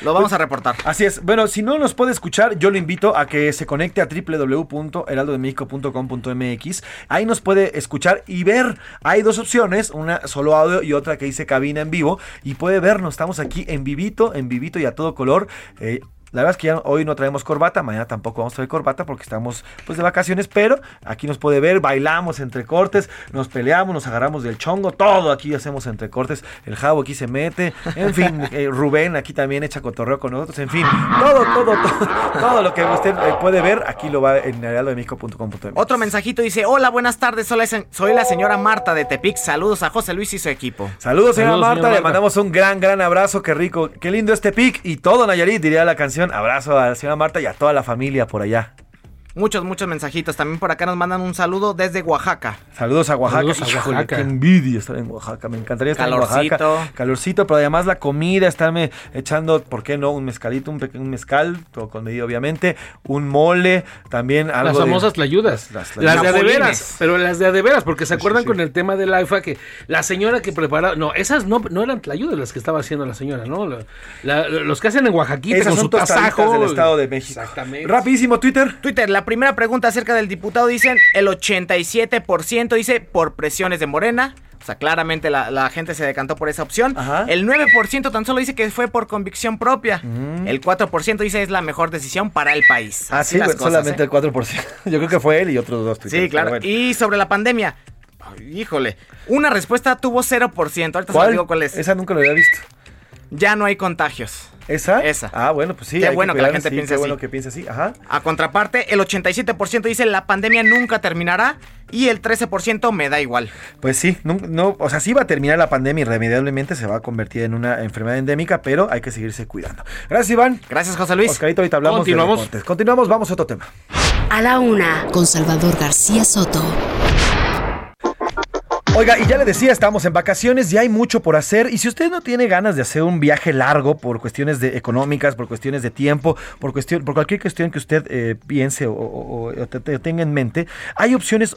Lo vamos a reportar. Así es. Bueno, si no nos puede escuchar, yo lo invito a que se conecte a www.heraldodemexico.com.mx. Ahí nos puede escuchar y ver. Hay dos opciones, una solo audio y otra que dice cabina en vivo. Y puede vernos. Estamos aquí en vivito, en vivito y a todo color. Eh, la verdad es que ya hoy no traemos corbata, mañana tampoco vamos a traer corbata porque estamos pues de vacaciones, pero aquí nos puede ver, bailamos entre cortes, nos peleamos, nos agarramos del chongo, todo aquí hacemos entre cortes, el jabo aquí se mete, en fin, [LAUGHS] eh, Rubén aquí también echa cotorreo con nosotros, en fin, todo, todo, todo, todo lo que usted eh, puede ver, aquí lo va en heraldodemexico.com.mx. Otro mensajito dice, hola, buenas tardes, soy la, se- soy la señora Marta de Tepic. Saludos a José Luis y su equipo. Saludos, señora Saludos, Marta. señora Le Marta. mandamos un gran, gran abrazo. Qué rico, qué lindo este pic. Y todo Nayarit, diría la canción. Abrazo a la señora Marta y a toda la familia por allá. Muchos, muchos mensajitos. También por acá nos mandan un saludo desde Oaxaca. Saludos a Oaxaca. Saludos a Híjole, Oaxaca. qué envidia estar en Oaxaca. Me encantaría estar Calorcito. en Oaxaca. Calorcito, pero además la comida, estarme echando, ¿por qué no? Un mezcalito, un pequeño mezcal, todo con medida obviamente. Un mole, también algo Las de- famosas tlayudas. Las- Las, las de a de Chapulines. veras. Pero las de a de veras, porque se acuerdan sí. con el tema del AIFA que la señora que preparaba. No, esas no, no eran tlayudas las que estaba haciendo la señora, ¿no? La- la- los que hacen en Oaxaquita Esas con son su tasajo. del Estado de México. Exactamente. Rapidísimo, Twitter. Twitter, la primera pregunta acerca del diputado dicen el 87% dice por presiones de Morena. O sea, claramente la, la gente se decantó por esa opción. Ajá. El 9% tan solo dice que fue por convicción propia. El 4% dice es la mejor decisión para el país. Ah, Así sí, las bueno, cosas, solamente ¿eh? el 4%. [LAUGHS] Yo creo que fue él y otros dos. Sí, claro. bueno. Y sobre la pandemia. Híjole, una respuesta tuvo 0%. Ahorita se ¿Cuál? los digo cuál es. Esa nunca lo había visto. Ya no hay contagios. ¿Esa? Esa. Ah, bueno, pues sí. Qué bueno que la gente sí, piense qué así. bueno que piense así. Ajá. A contraparte, el 87% dice la pandemia nunca terminará y el 13% me da igual. Pues sí, no, no, o sea, sí va a terminar la pandemia irremediablemente, se va a convertir en una enfermedad endémica, pero hay que seguirse cuidando. Gracias, Iván. Gracias, José Luis. Oscarito, ahorita hablamos de Continuamos. deportes. Continuamos, vamos a otro tema. A la una, con Salvador García Soto. Oiga, y ya le decía, estamos en vacaciones y hay mucho por hacer. Y si usted no tiene ganas de hacer un viaje largo por cuestiones de económicas, por cuestiones de tiempo, por cuestión, por cualquier cuestión que usted eh, piense o, o- o te- te- tenga en mente, hay opciones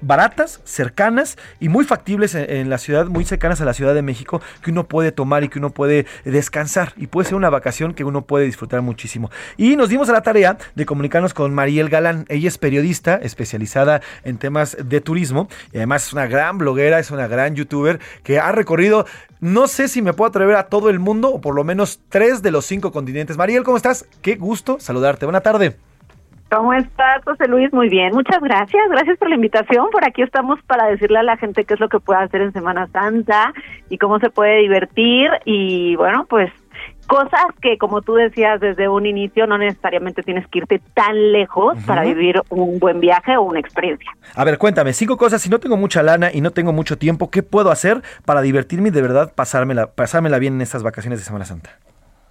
baratas, cercanas y muy factibles en, la ciudad, muy cercanas a la Ciudad de México, que uno puede tomar y que uno puede descansar. Y puede ser una vacación que uno puede disfrutar muchísimo. Y nos dimos a la tarea de comunicarnos con Mariel Galán. Ella es periodista especializada en temas de turismo y además es una gran bloguera, es una gran youtuber que ha recorrido, no sé si me puedo atrever a todo el mundo o por lo menos tres de los cinco continentes. Mariel, ¿cómo estás? Qué gusto saludarte. Buena tarde. ¿Cómo estás, José Luis? Muy bien, muchas gracias. Gracias por la invitación. Por aquí estamos para decirle a la gente qué es lo que puede hacer en Semana Santa y cómo se puede divertir. Y bueno, pues cosas que, como tú decías desde un inicio, no necesariamente tienes que irte tan lejos para vivir un buen viaje o una experiencia. A ver, cuéntame, cinco cosas. Si no tengo mucha lana y no tengo mucho tiempo, ¿qué puedo hacer para divertirme y de verdad pasármela, pasármela bien en estas vacaciones de Semana Santa?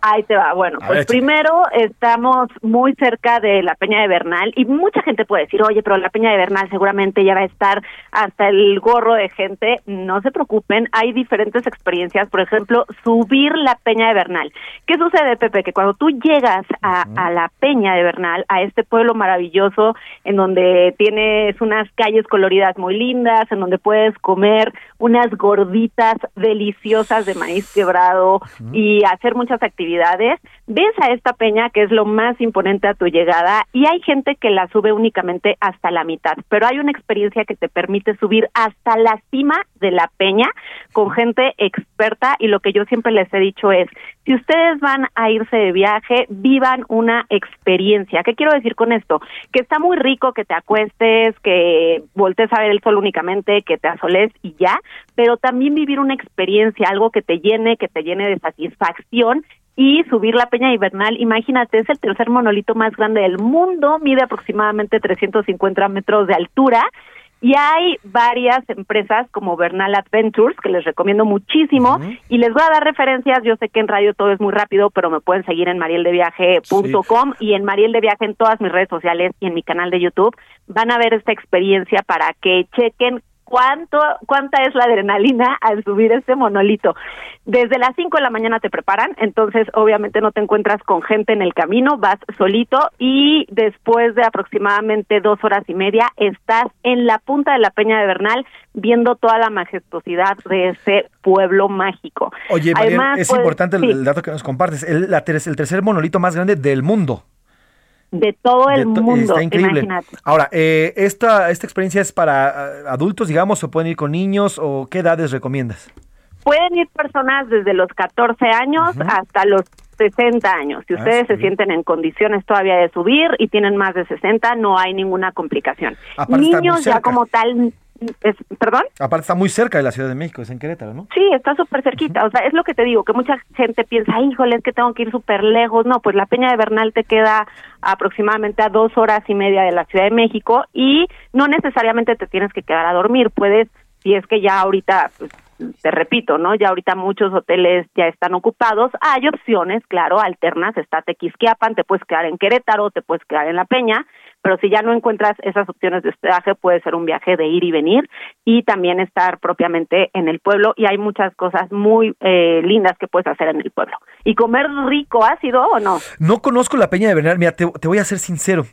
Ahí te va. Bueno, A pues ver, primero estamos muy cerca de la Peña de Bernal y mucha gente puede decir, oye, pero la Peña de Bernal seguramente ya va a estar hasta el gorro de gente. No se preocupen, hay diferentes experiencias. Por ejemplo, subir la Peña de Bernal. ¿Qué sucede, Pepe? Que cuando tú llegas a, a la Peña de Bernal, a este pueblo maravilloso en donde tienes unas calles coloridas muy lindas, en donde puedes comer unas gorditas deliciosas de maíz quebrado y hacer muchas actividades, ves a esta peña que es lo más imponente a tu llegada y hay gente que la sube únicamente hasta la mitad, pero hay una experiencia que te permite subir hasta la cima de la peña con gente experta y lo que yo siempre les he dicho es, si ustedes van a irse de viaje, vivan una experiencia. ¿Qué quiero decir con esto? Que está muy rico que te acuestes, que voltees a ver el sol únicamente, que te asoles y ya, pero también vivir una experiencia, algo que te llene, que te llene de satisfacción y subir la Peña Invernal, imagínate, es el tercer monolito más grande del mundo, mide aproximadamente 350 metros de altura y hay varias empresas como Bernal Adventures que les recomiendo muchísimo y les voy a dar referencias, yo sé que en radio todo es muy rápido, pero me pueden seguir en marieldeviaje.com y en Mariel de Viaje en todas mis redes sociales y en mi canal de YouTube, van a ver esta experiencia para que chequen cuánto cuánta es la adrenalina al subir este monolito. Desde las 5 de la mañana te preparan, entonces obviamente no te encuentras con gente en el camino, vas solito y después de aproximadamente dos horas y media estás en la punta de la Peña de Bernal viendo toda la majestuosidad de ese pueblo mágico. Oye, Mariel, Además, es pues, importante el- sí, dato que nos compartes. El, la el tercer monolito más grande del mundo. De todo el De to- mundo, Está increíble. imagínate. Ahora, eh, esta, ¿esta experiencia es para ah, adultos, digamos, o pueden ir con niños, o qué edades recomiendas? Pueden ir personas desde los 14 años hasta los 60 años. Si Ah, ustedes se sienten en condiciones todavía de subir y tienen más de 60, no hay ninguna complicación. Aparte Niños ya como tal, es, ¿perdón? Aparte está muy cerca de la Ciudad de México, es en Querétaro, ¿no? Sí, está súper cerquita. O sea, es lo que te digo, que mucha gente piensa, híjole, es que tengo que ir súper lejos. No, pues la Peña de Bernal te queda aproximadamente a dos horas y media de la Ciudad de México y no necesariamente te tienes que quedar a dormir. Puedes, si es que ya ahorita, pues, te repito, ¿no? Ya ahorita muchos hoteles ya están ocupados. Hay opciones, claro, alternas. Está Tequisquiapan, te puedes quedar en Querétaro, te puedes quedar en La Peña, pero si ya no encuentras esas opciones de hospedaje, puede ser un viaje de ir y venir y también estar propiamente en el pueblo. Y hay muchas cosas muy eh, lindas que puedes hacer en el pueblo. ¿Y comer rico ha sido o no? No conozco la Peña de Bernal, mira, te, te voy a ser sincero.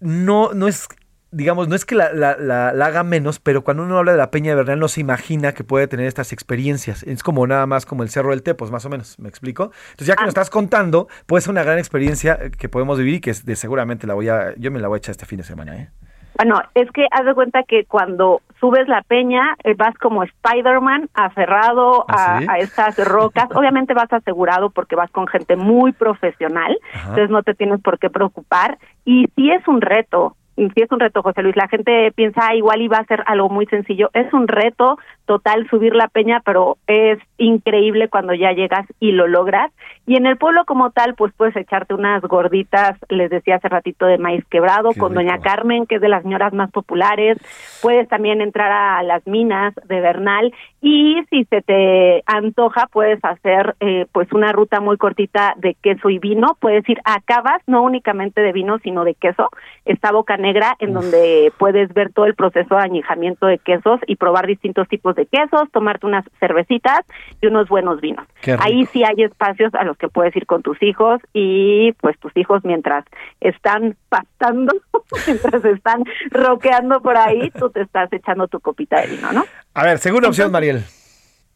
No, no es, digamos, no es que la, la- la- la haga menos, pero cuando uno habla de la Peña de Bernal no se imagina que puede tener estas experiencias. Es como nada más como el Cerro del Tepos, más o menos, ¿me explico? Entonces ya que nos estás contando, puede ser una gran experiencia eh, que podemos vivir y que de, seguramente la voy a, yo me la voy a echar este fin de semana, ¿eh? Bueno, es que haz de cuenta que cuando subes la peña eh, vas como Spider-Man aferrado ¿Ah, a, a estas rocas. Obviamente vas asegurado porque vas con gente muy profesional, Ajá. entonces no te tienes por qué preocupar. Y sí es un reto, y sí es un reto, José Luis. La gente piensa "Ah, igual iba a ser algo muy sencillo. Es un reto total subir la peña, pero es increíble cuando ya llegas y lo logras. Y en el pueblo como tal, pues puedes echarte unas gorditas, les decía hace ratito, de maíz quebrado Qué con Doña. Carmen, que es de las señoras más populares. Puedes también entrar a las minas de Bernal y si se te antoja, puedes hacer eh, pues una ruta muy cortita de queso y vino. Puedes ir a Cabas, no únicamente de vino, sino de queso. Está Boca Negra, en donde puedes ver todo el proceso de añejamiento de quesos y probar distintos tipos de quesos, tomarte unas cervecitas y unos buenos vinos. Ahí sí hay espacios a los que puedes ir con tus hijos y pues tus hijos mientras están pastando, [LAUGHS] mientras están roqueando por ahí, tú te estás echando tu copita de vino, ¿no? A ver, segunda opción, Mariel.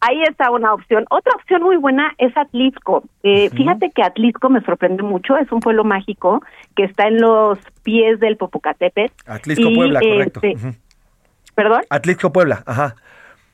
Ahí está una opción. Otra opción muy buena es Atlisco. Eh, Fíjate que Atlisco me sorprende mucho. Es un pueblo mágico que está en los pies del Popocatépetl. Atlisco, Y, Puebla, correcto. este, Ujú. ¿Perdón? Atlisco, Puebla, ajá.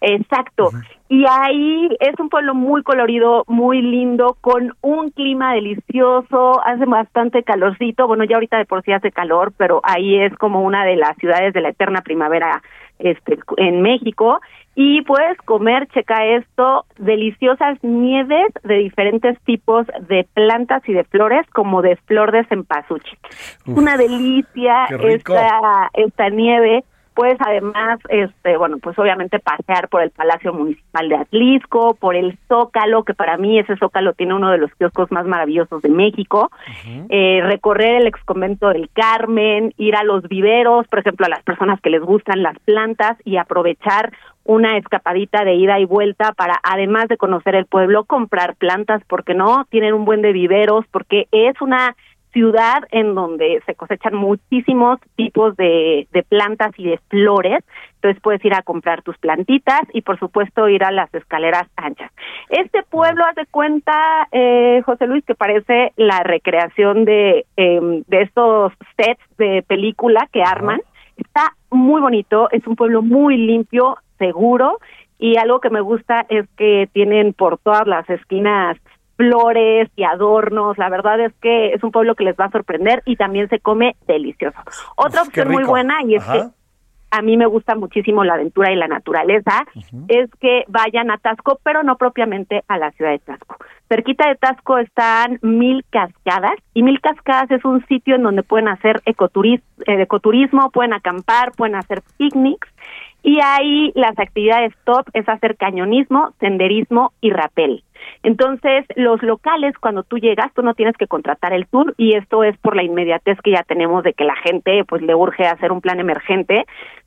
Exacto. Y ahí es un pueblo muy colorido, muy lindo, con un clima delicioso, hace bastante calorcito, bueno, ya ahorita de por sí hace calor, pero ahí es como una de las ciudades de la eterna primavera este en México. Y puedes comer, checa esto, deliciosas nieves de diferentes tipos de plantas y de flores, como de flor de cempasúchil. Una delicia esta, esta nieve Puedes además, este, bueno, pues obviamente pasear por el Palacio Municipal de Atlisco, por el Zócalo, que para mí ese Zócalo tiene uno de los kioscos más maravillosos de México, eh, recorrer el exconvento del Carmen, ir a los viveros, por ejemplo, a las personas que les gustan las plantas y aprovechar una escapadita de ida y vuelta para, además de conocer el pueblo, comprar plantas, porque no, tienen un buen de viveros, porque es una ciudad en donde se cosechan muchísimos tipos de, de plantas y de flores. Entonces puedes ir a comprar tus plantitas y por supuesto ir a las escaleras anchas. Este pueblo hace cuenta, eh, José Luis, que parece la recreación de, eh, de estos sets de película que arman. Está muy bonito, es un pueblo muy limpio, seguro y algo que me gusta es que tienen por todas las esquinas flores y adornos. La verdad es que es un pueblo que les va a sorprender y también se come delicioso. Otra Uf, qué opción muy buena y es Ajá. que a mí me gusta muchísimo la aventura y la naturaleza, es que vayan a Tasco, pero no propiamente a la ciudad de Tasco. Cerquita de Tasco están Mil Cascadas y Mil Cascadas es un sitio en donde pueden hacer ecoturis- eh, ecoturismo, pueden acampar, pueden hacer picnics y ahí las actividades top es hacer cañonismo, senderismo y rapel. Entonces, los locales, cuando tú llegas, tú no tienes que contratar el tour y esto es por la inmediatez que ya tenemos de que la gente pues le urge hacer un plan emergente.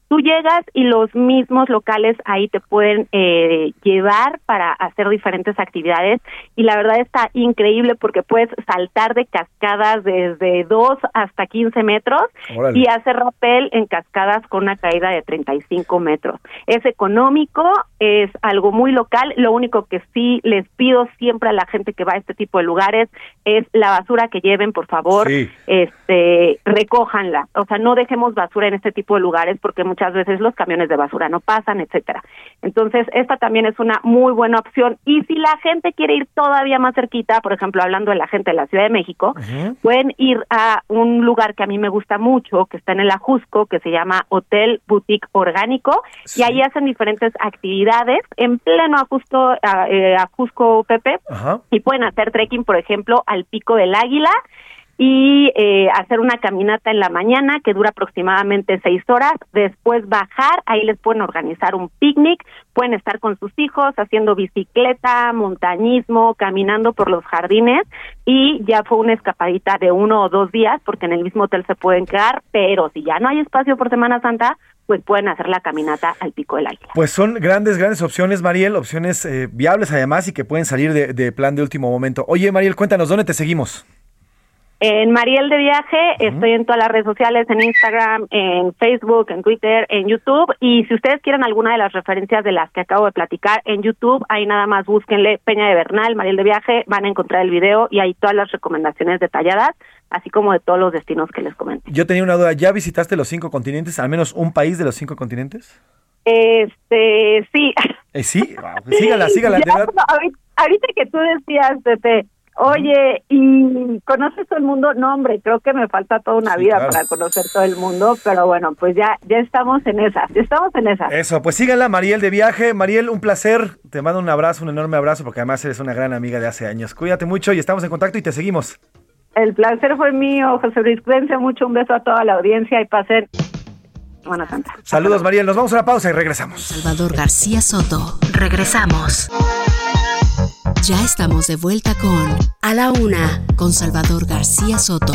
Tú llegas y los mismos locales ahí te pueden eh, llevar para hacer diferentes actividades y la verdad está increíble porque puedes saltar de cascadas desde 2 hasta 15 metros Órale. y hacer rappel en cascadas con una caída de 35 metros. Es económico, es algo muy local. Lo único que sí les pido siempre a la gente que va a este tipo de lugares es la basura que lleven, por favor, Sí. este, recójanla. O sea, no dejemos basura en este tipo de lugares porque muchas veces los camiones de basura no pasan, etcétera. Entonces, esta también es una muy buena opción. Y si la gente quiere ir todavía más cerquita, por ejemplo, hablando de la gente de la Ciudad de México, pueden ir a un lugar que a mí me gusta mucho, que está en el Ajusco, que se llama Hotel Boutique Orgánico, y ahí hacen diferentes actividades en pleno Ajusco, eh, Ajusco Pepe, Ajá. y pueden hacer trekking, por ejemplo, al Pico del Águila y eh, hacer una caminata en la mañana que dura aproximadamente seis horas, después bajar, ahí les pueden organizar un picnic, pueden estar con sus hijos haciendo bicicleta, montañismo, caminando por los jardines y ya fue una escapadita de uno o dos días porque en el mismo hotel se pueden quedar, pero si ya no hay espacio por Semana Santa, pues pueden hacer la caminata al Pico del Águila. Pues son grandes, grandes opciones, Mariel, opciones eh, viables además y que pueden salir de, de plan de último momento. Oye, Mariel, cuéntanos, ¿dónde te seguimos? En Mariel de Viaje, estoy en todas las redes sociales, en Instagram, en Facebook, en Twitter, en YouTube. Y si ustedes quieren alguna de las referencias de las que acabo de platicar en YouTube, ahí nada más búsquenle Peña de Bernal, Mariel de Viaje, van a encontrar el video y ahí todas las recomendaciones detalladas, así como de todos los destinos que les comenté. Yo tenía una duda, ¿ya visitaste los cinco continentes, al menos un país de los cinco continentes? Este, sí. Eh, sí, [LAUGHS] Wow, sígala, sígala. de verdad. ahorita, ahorita que tú decías, Pepe, oye, ¿y conoces todo el mundo? No, hombre, creo que me falta toda una Sí, vida claro. para conocer todo el mundo, pero bueno, pues ya, ya estamos en esas, ya estamos en esas. Eso, pues síganla, Mariel de Viaje. Mariel, un placer. Te mando un abrazo, un enorme abrazo, porque además eres una gran amiga de hace años. Cuídate mucho y estamos en contacto y te seguimos. El placer fue mío, José Luis. Cuídense mucho, un beso a toda la audiencia y pasen Semana Santa. Saludos, Mariel. Nos vamos a una pausa y regresamos. Salvador García Soto. Regresamos. Ya estamos de vuelta con A la Una con Salvador García Soto.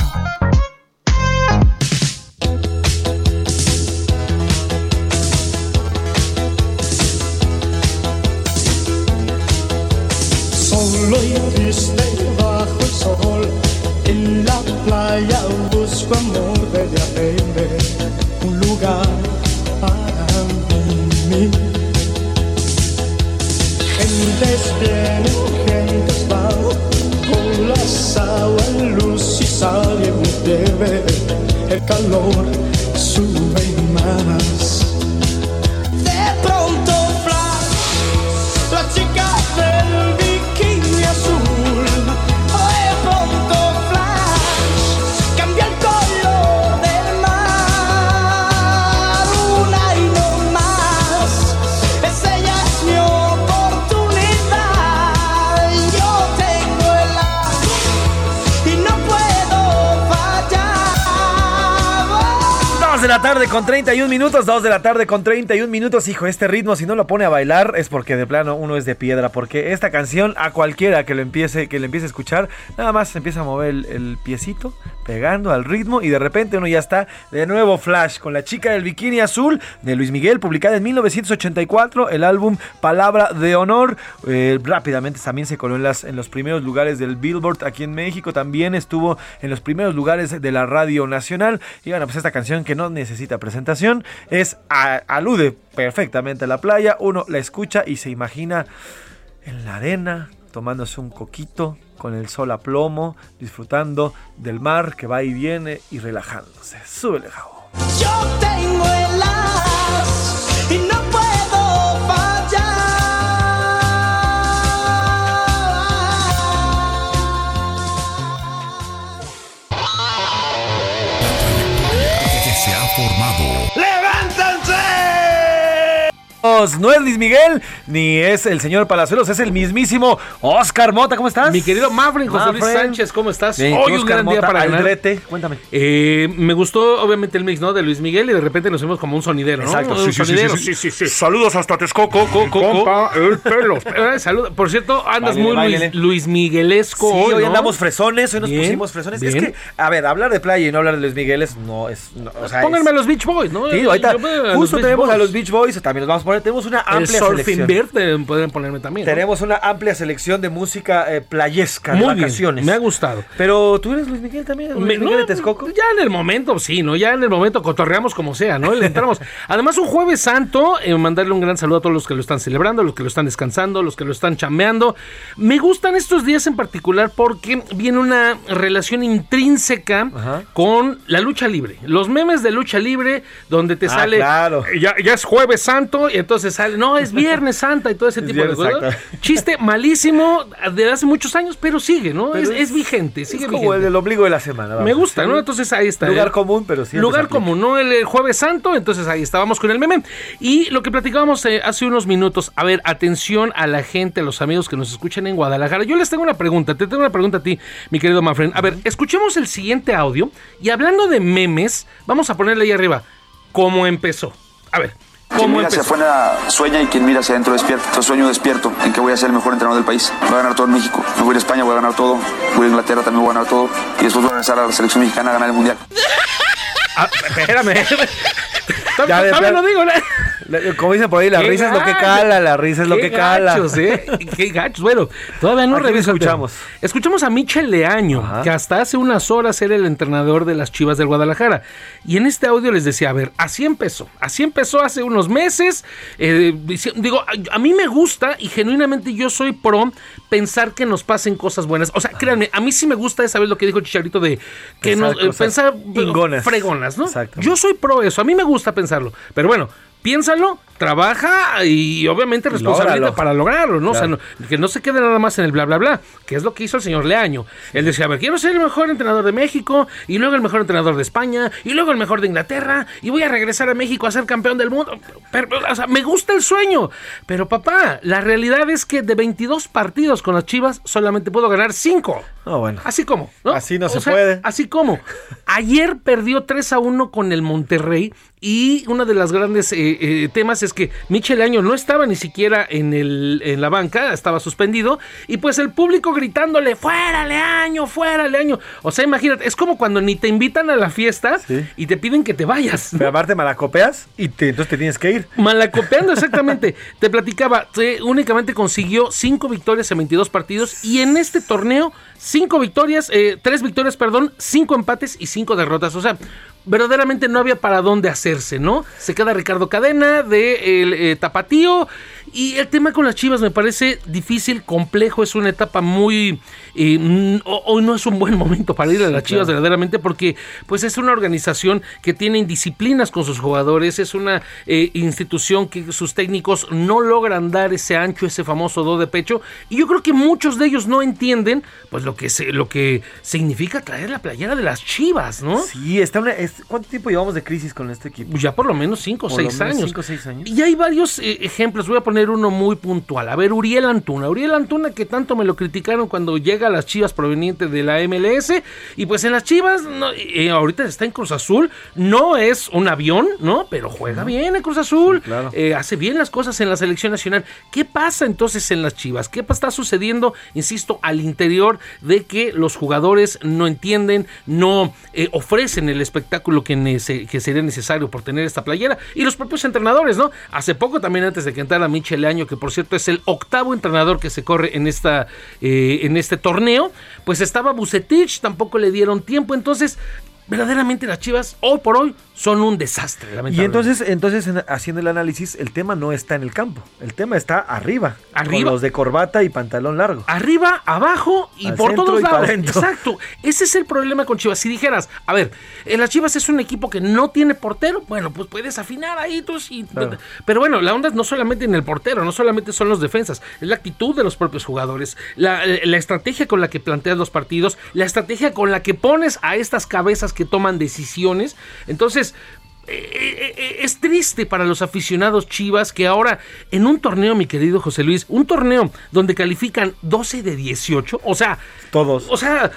3. 31 minutos, 2 de la tarde con 31 minutos. Hijo, este ritmo, si no lo pone a bailar, es porque de plano uno es de piedra. Porque esta canción, a cualquiera que lo empiece, que le empiece a escuchar, nada más empieza a mover el, piecito, pegando al ritmo, y de repente uno ya está de nuevo Flash con la chica del bikini azul de Luis Miguel, publicada en 1984, el álbum Palabra de Honor. Eh, rápidamente también se coló en, en los primeros lugares del Billboard aquí en México. También estuvo en los primeros lugares de la Radio Nacional. Y bueno, pues esta canción que no necesita es alude perfectamente a la playa. Uno la escucha y se imagina en la arena tomándose un coquito con el sol a plomo, disfrutando del mar que va y viene y relajándose. Súbele, Javo. Yo tengo el No es Luis Miguel, ni es el señor Palazuelos, es el mismísimo Oscar Mota. ¿Cómo estás? Mi querido Mafren, José Luis Mafren. Sánchez, ¿cómo estás? Bien, Hoy un Oscar gran día Mota, para ganar. Aldrete, cuéntame. Eh, me gustó obviamente el mix, ¿no? De Luis Miguel y de repente nos vimos como un sonidero, ¿no? Exacto, Un sí, sí, sí, sonidero. sí, sí, Saludos hasta Texcoco, co, co, compa, el pelo. [LAUGHS] Eh, salud. Por cierto, andas Báilele, muy báilele. Luis, Luis Miguelesco Sí, hoy, andamos fresones, hoy nos Bien, pusimos fresones. Es bien. que, a ver, hablar de playa y no hablar de Luis Miguel es, no es. no, o sea, Pónganme a es- los Beach Boys, ¿no? Sí, ahorita los justo tenemos Boys. a los Beach Boys, también los vamos a poner. Tenemos una amplia selección. Pueden ponerme también. ¿no? Tenemos una amplia selección de música eh, playesca, de bien, vacaciones. me ha gustado. Pero tú eres Luis Miguel también, Luis Me- Miguel no, de Texcoco. Ya en el momento, sí, ¿no? Ya en el momento cotorreamos como sea, ¿no? Le entramos. [LAUGHS] Además, un jueves santo, eh, mandarle un gran saludo a todos los que lo están celebrando, los que lo están descansando, los que lo están chambeando. Me gustan estos días en particular porque viene una relación intrínseca con la lucha libre. Los memes de lucha libre, donde te Ah, sale. claro. Ya, ya es jueves santo, y entonces sale. No, es viernes santa y todo ese Es tipo de cosas. [LAUGHS] Chiste malísimo de hace muchos años, pero sigue, ¿no? Es, es vigente, sigue es como vigente. el, el obligo de la semana. Me gusta, Sí. ¿no? Entonces ahí está. Lugar ¿eh? común, pero sí. Lugar común, ¿no? El, el jueves santo, entonces ahí estábamos con el meme. Y lo que platicábamos eh, hace unos minutos, a ver, atención a la gente, a los amigos que nos escuchan en Guadalajara. Yo les tengo una pregunta, te tengo una pregunta a ti, mi querido Mafren. A ver, escuchemos el siguiente audio y hablando de memes, vamos a ponerle ahí arriba, cómo empezó. A ver, Quien ¿cómo mira hacia afuera sueña y quien mira hacia adentro despierta. Entonces sueño despierto en que voy a ser el mejor entrenador del país. Voy a ganar todo en México. Me voy a ir a España, voy a ganar todo. Voy a Inglaterra, también voy a ganar todo. Y después voy a regresar a la selección mexicana a ganar el mundial. Ah, espérame. Ya, de plan- no digo. La- Como dicen por ahí, la Qué risa es lo que cala, la risa es lo que cala. gachos, ¿eh? [LAUGHS] Qué gachos. Bueno, todavía no ¿A quién reviso el escuchamos? Escuchamos a Michel Leaño, que hasta hace unas horas era el entrenador de las Chivas del Guadalajara. Y en este audio les decía, a ver, así empezó. Así empezó hace unos meses. eh, digo, a, a mí me gusta y genuinamente yo soy pro pensar que nos pasen cosas buenas. O sea, créanme, a mí sí me gusta esa vez lo que dijo Chicharito de que Pensar nos, eh, pensar fregonas, ¿no? Exacto. Yo soy pro eso, a mí me gusta pensarlo. Pero bueno, piénsalo, trabaja y obviamente responsabilidad para lograrlo, ¿no? O sea, no- que no se quede nada más en el bla, bla, bla, que es lo que hizo el señor Leaño. Él decía, a ver, quiero ser el mejor entrenador de México, y luego el mejor entrenador de España, y luego el mejor de Inglaterra, y voy a regresar a México a ser campeón del mundo. Pero, o sea, me gusta el sueño. Pero papá, la realidad es que de 22 partidos con las Chivas, solamente puedo ganar 5. No, bueno. Así como, ¿no? Así no O se sea, puede. Así como. Ayer perdió 3 a 1 con el Monterrey y uno de los grandes eh, eh, temas es que Michel Año no estaba ni siquiera en, el, en la banca, estaba suspendido y pues el público gritándole, fuera Leaño, fuera Leaño. O sea, imagínate, es como cuando ni te invitan a la fiesta y te piden que te vayas. Pero aparte malacopeas y te- entonces te tienes que ir. Malacopeando, [LAUGHS] exactamente. Te platicaba, te- únicamente consiguió cinco victorias en 22 partidos y en este torneo, cinco victorias, eh, tres victorias, perdón, cinco empates y cinco derrotas. O sea, verdaderamente no había para dónde hacerse, ¿no? Se queda Ricardo Cadena de el eh, Tapatío y el tema con las Chivas me parece difícil, complejo, es una etapa muy... eh, ho- hoy no es un buen momento para ir a las Sí, Chivas claro. verdaderamente porque pues es una organización que tiene indisciplinas con sus jugadores, es una eh, institución que sus técnicos no logran dar ese ancho, ese famoso do de pecho y yo creo que muchos de ellos no entienden pues lo que se, lo que significa traer la playera de las Chivas, ¿no? Sí, está una, es- ¿cuánto tiempo llevamos de crisis con este equipo? Ya por lo menos 5 o Por lo 6 menos años. cinco seis años. Y hay varios eh, ejemplos, voy a poner uno muy puntual. A ver, Uriel Antuna. Uriel Antuna que tanto me lo criticaron cuando llega a las Chivas proveniente de la MLS. Y pues en las Chivas, no, eh, ahorita está en Cruz Azul. No es un avión, ¿no? Pero juega bien en Cruz Azul. claro. Eh, hace bien las cosas en la selección nacional. ¿Qué pasa entonces en las Chivas? ¿Qué está sucediendo, insisto, al interior de que los jugadores no entienden, no eh, ofrecen el espectáculo que, nece- que sería necesario por tener esta playera? Y los propios entrenadores, ¿no? Hace poco también antes de que entrara Michel Año, que por cierto es el octavo entrenador que se corre en, esta, eh, en este torneo, pues estaba Bucetich, tampoco le dieron tiempo, entonces... Verdaderamente las Chivas hoy por hoy son un desastre. Y entonces, entonces en- haciendo el análisis, el tema no está en el campo, el tema está arriba, Arriba. con los de corbata y pantalón largo. Arriba, abajo y Al por todos y lados. Exacto. Ese es el problema con Chivas. Si dijeras, a ver, en las Chivas es un equipo que no tiene portero, bueno, pues puedes afinar ahí tú sí. Claro. Pero bueno, la onda no solamente en el portero, no solamente son los defensas, es la actitud de los propios jugadores, la, la estrategia con la que planteas los partidos, la estrategia con la que pones a estas cabezas que toman decisiones. Entonces, eh, eh, es triste para los aficionados chivas que ahora en un torneo, mi querido José Luis, un torneo donde califican 12 de 18, o sea, todos. O sea,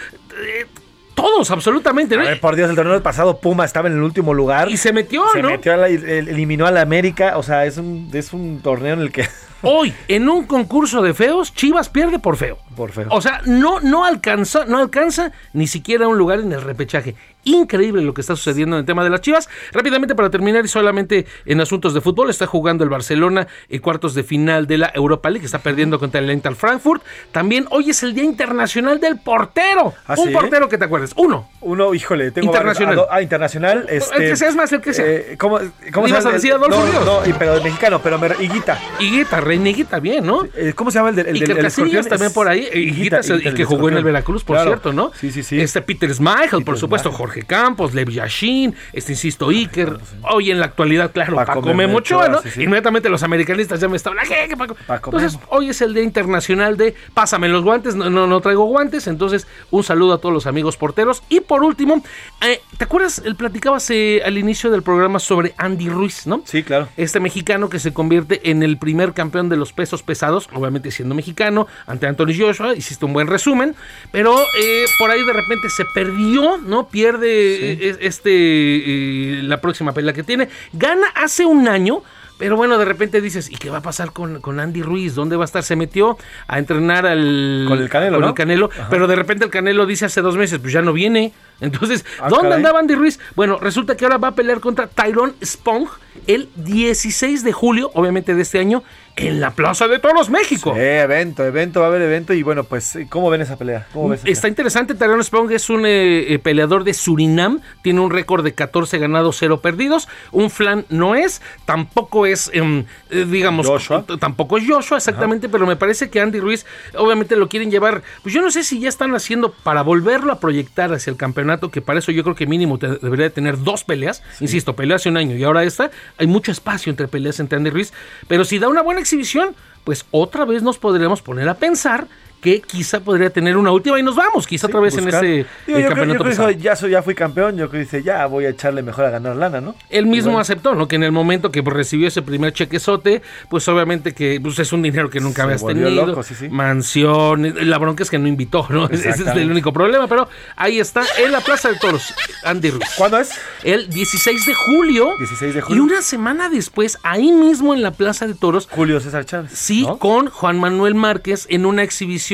eh, todos, absolutamente, ¿no? A ver, por Dios, el torneo pasado Puma estaba en el último lugar. Y se metió, Se ¿no? metió, a la- el- eliminó a la América. O sea, es un, es un torneo en el que. [LAUGHS] Hoy, en un concurso de feos, Chivas pierde por feo. Por feo. O sea, no, no, alcanza, no alcanza ni siquiera un lugar en el repechaje. Increíble lo que está sucediendo en el tema de las Chivas. Rápidamente para terminar y solamente en asuntos de fútbol, está jugando el Barcelona en cuartos de final de la Europa League, está perdiendo contra el Eintracht Frankfurt. También hoy es el Día Internacional del Portero. ¿Ah, un sí? portero que te acuerdes. Uno. Uno, híjole, tengo Internacional. varios. Ah, Ah, internacional. Este, El que sea es más el que sea. eh, ¿Cómo, cómo ¿Ibas a decir Adolfo no, Ríos? No, y- pero de mexicano, pero me, Higuita. Higuita, Reiniguita, bien, ¿no? Eh, ¿Cómo se llama el del el el escorpión? también por ahí. eh, Higuita, el- que jugó en el. Veracruz, por Claro. cierto, ¿no? Sí, sí, sí. Este Peter Schmeichel, por supuesto, Jorge Campos, Lev Yashin, este insisto, Iker. Hoy en la actualidad, claro, Paco Paco, Memo Ochoa, ¿no? sí, sí. Inmediatamente los americanistas ya me estaban, ¿qué, qué, Paco? Paco Entonces, Memo. hoy es el Día Internacional de Pásame los guantes, no, no, no traigo guantes, entonces un saludo a todos los amigos porteros. Y por último, eh, ¿te acuerdas? El platicabas eh, al inicio del programa sobre Andy Ruiz, ¿no? Sí, claro. Este mexicano que se convierte en el primer campeón de los pesos pesados, obviamente siendo mexicano, ante Anthony Joshua, hiciste un buen resumen, pero eh, por ahí de repente se perdió, ¿no? Pierde eh, este eh, la próxima pelea que tiene. Gana hace un año. Pero bueno, de repente dices, ¿y qué va a pasar con, con Andy Ruiz? ¿Dónde va a estar? Se metió a entrenar al, Con el Canelo, con ¿no? el Canelo, pero de repente el Canelo dice hace dos meses, pues ya no viene. Entonces, Ah, ¿dónde caray. andaba Andy Ruiz? Bueno, resulta que ahora va a pelear contra Tyrone Spong el 16 de julio, obviamente de este año, en la Plaza de Toros, México. Sí, evento, evento, va a haber evento. Y bueno, pues, ¿cómo ven esa pelea? ¿Cómo ves esa Está interesante, Tyrone Spong es un eh, eh, peleador de Surinam, tiene un récord de 14 ganados, 0 perdidos, un flan no es, tampoco es, em, eh, digamos, Joshua. tampoco es Joshua, exactamente, pero me parece que Andy Ruiz, obviamente lo quieren llevar, pues yo no sé si ya están haciendo para volverlo a proyectar hacia el campeonato, que para eso yo creo que mínimo te- debería de tener dos peleas, insisto, pelea hace un año y ahora esta, hay mucho espacio entre peleas entre Andy Ruiz, pero si da una buena exhibición, pues otra vez nos podríamos poner a pensar que quizá podría tener una última y nos vamos, quizá otra vez buscar. en ese Digo, eh, yo creo- yo campeonato ya, soy, ya fui campeón, yo creo que dice, ya voy a echarle mejor a ganar lana, ¿no? Él mismo Bueno. aceptó, ¿no? Que en el momento que recibió ese primer chequezote, pues obviamente que pues, es un dinero que nunca Se habías tenido. loco, sí, sí. Mansión. La bronca es que no invitó, ¿no? [LAUGHS] Ese es el único problema. Pero ahí está, en la Plaza de Toros, Andy Ruiz. ¿Cuándo es? El 16 de julio. 16 de Y julio. una semana después, ahí mismo en la Plaza de Toros, Julio César Chávez. Sí, ¿no? con Juan Manuel Márquez en una exhibición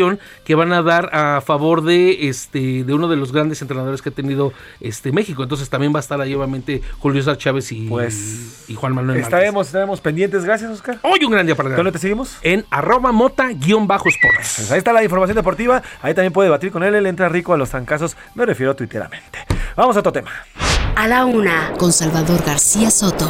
que van a dar a favor de este de uno de los grandes entrenadores que ha tenido este México. Entonces también va a estar ahí obviamente Julio César Chávez y, Pues, y Juan Manuel Márquez. Estaremos, estaremos pendientes. Gracias, Oscar. Hoy un gran día para el ¿Dónde te seguimos? En arroba mota-sports. Pues ahí está la información deportiva. Ahí también puede debatir con él. Él entra rico a los trancazos. Me refiero tuiteramente. Vamos a otro tema. A la una, con Salvador García Soto.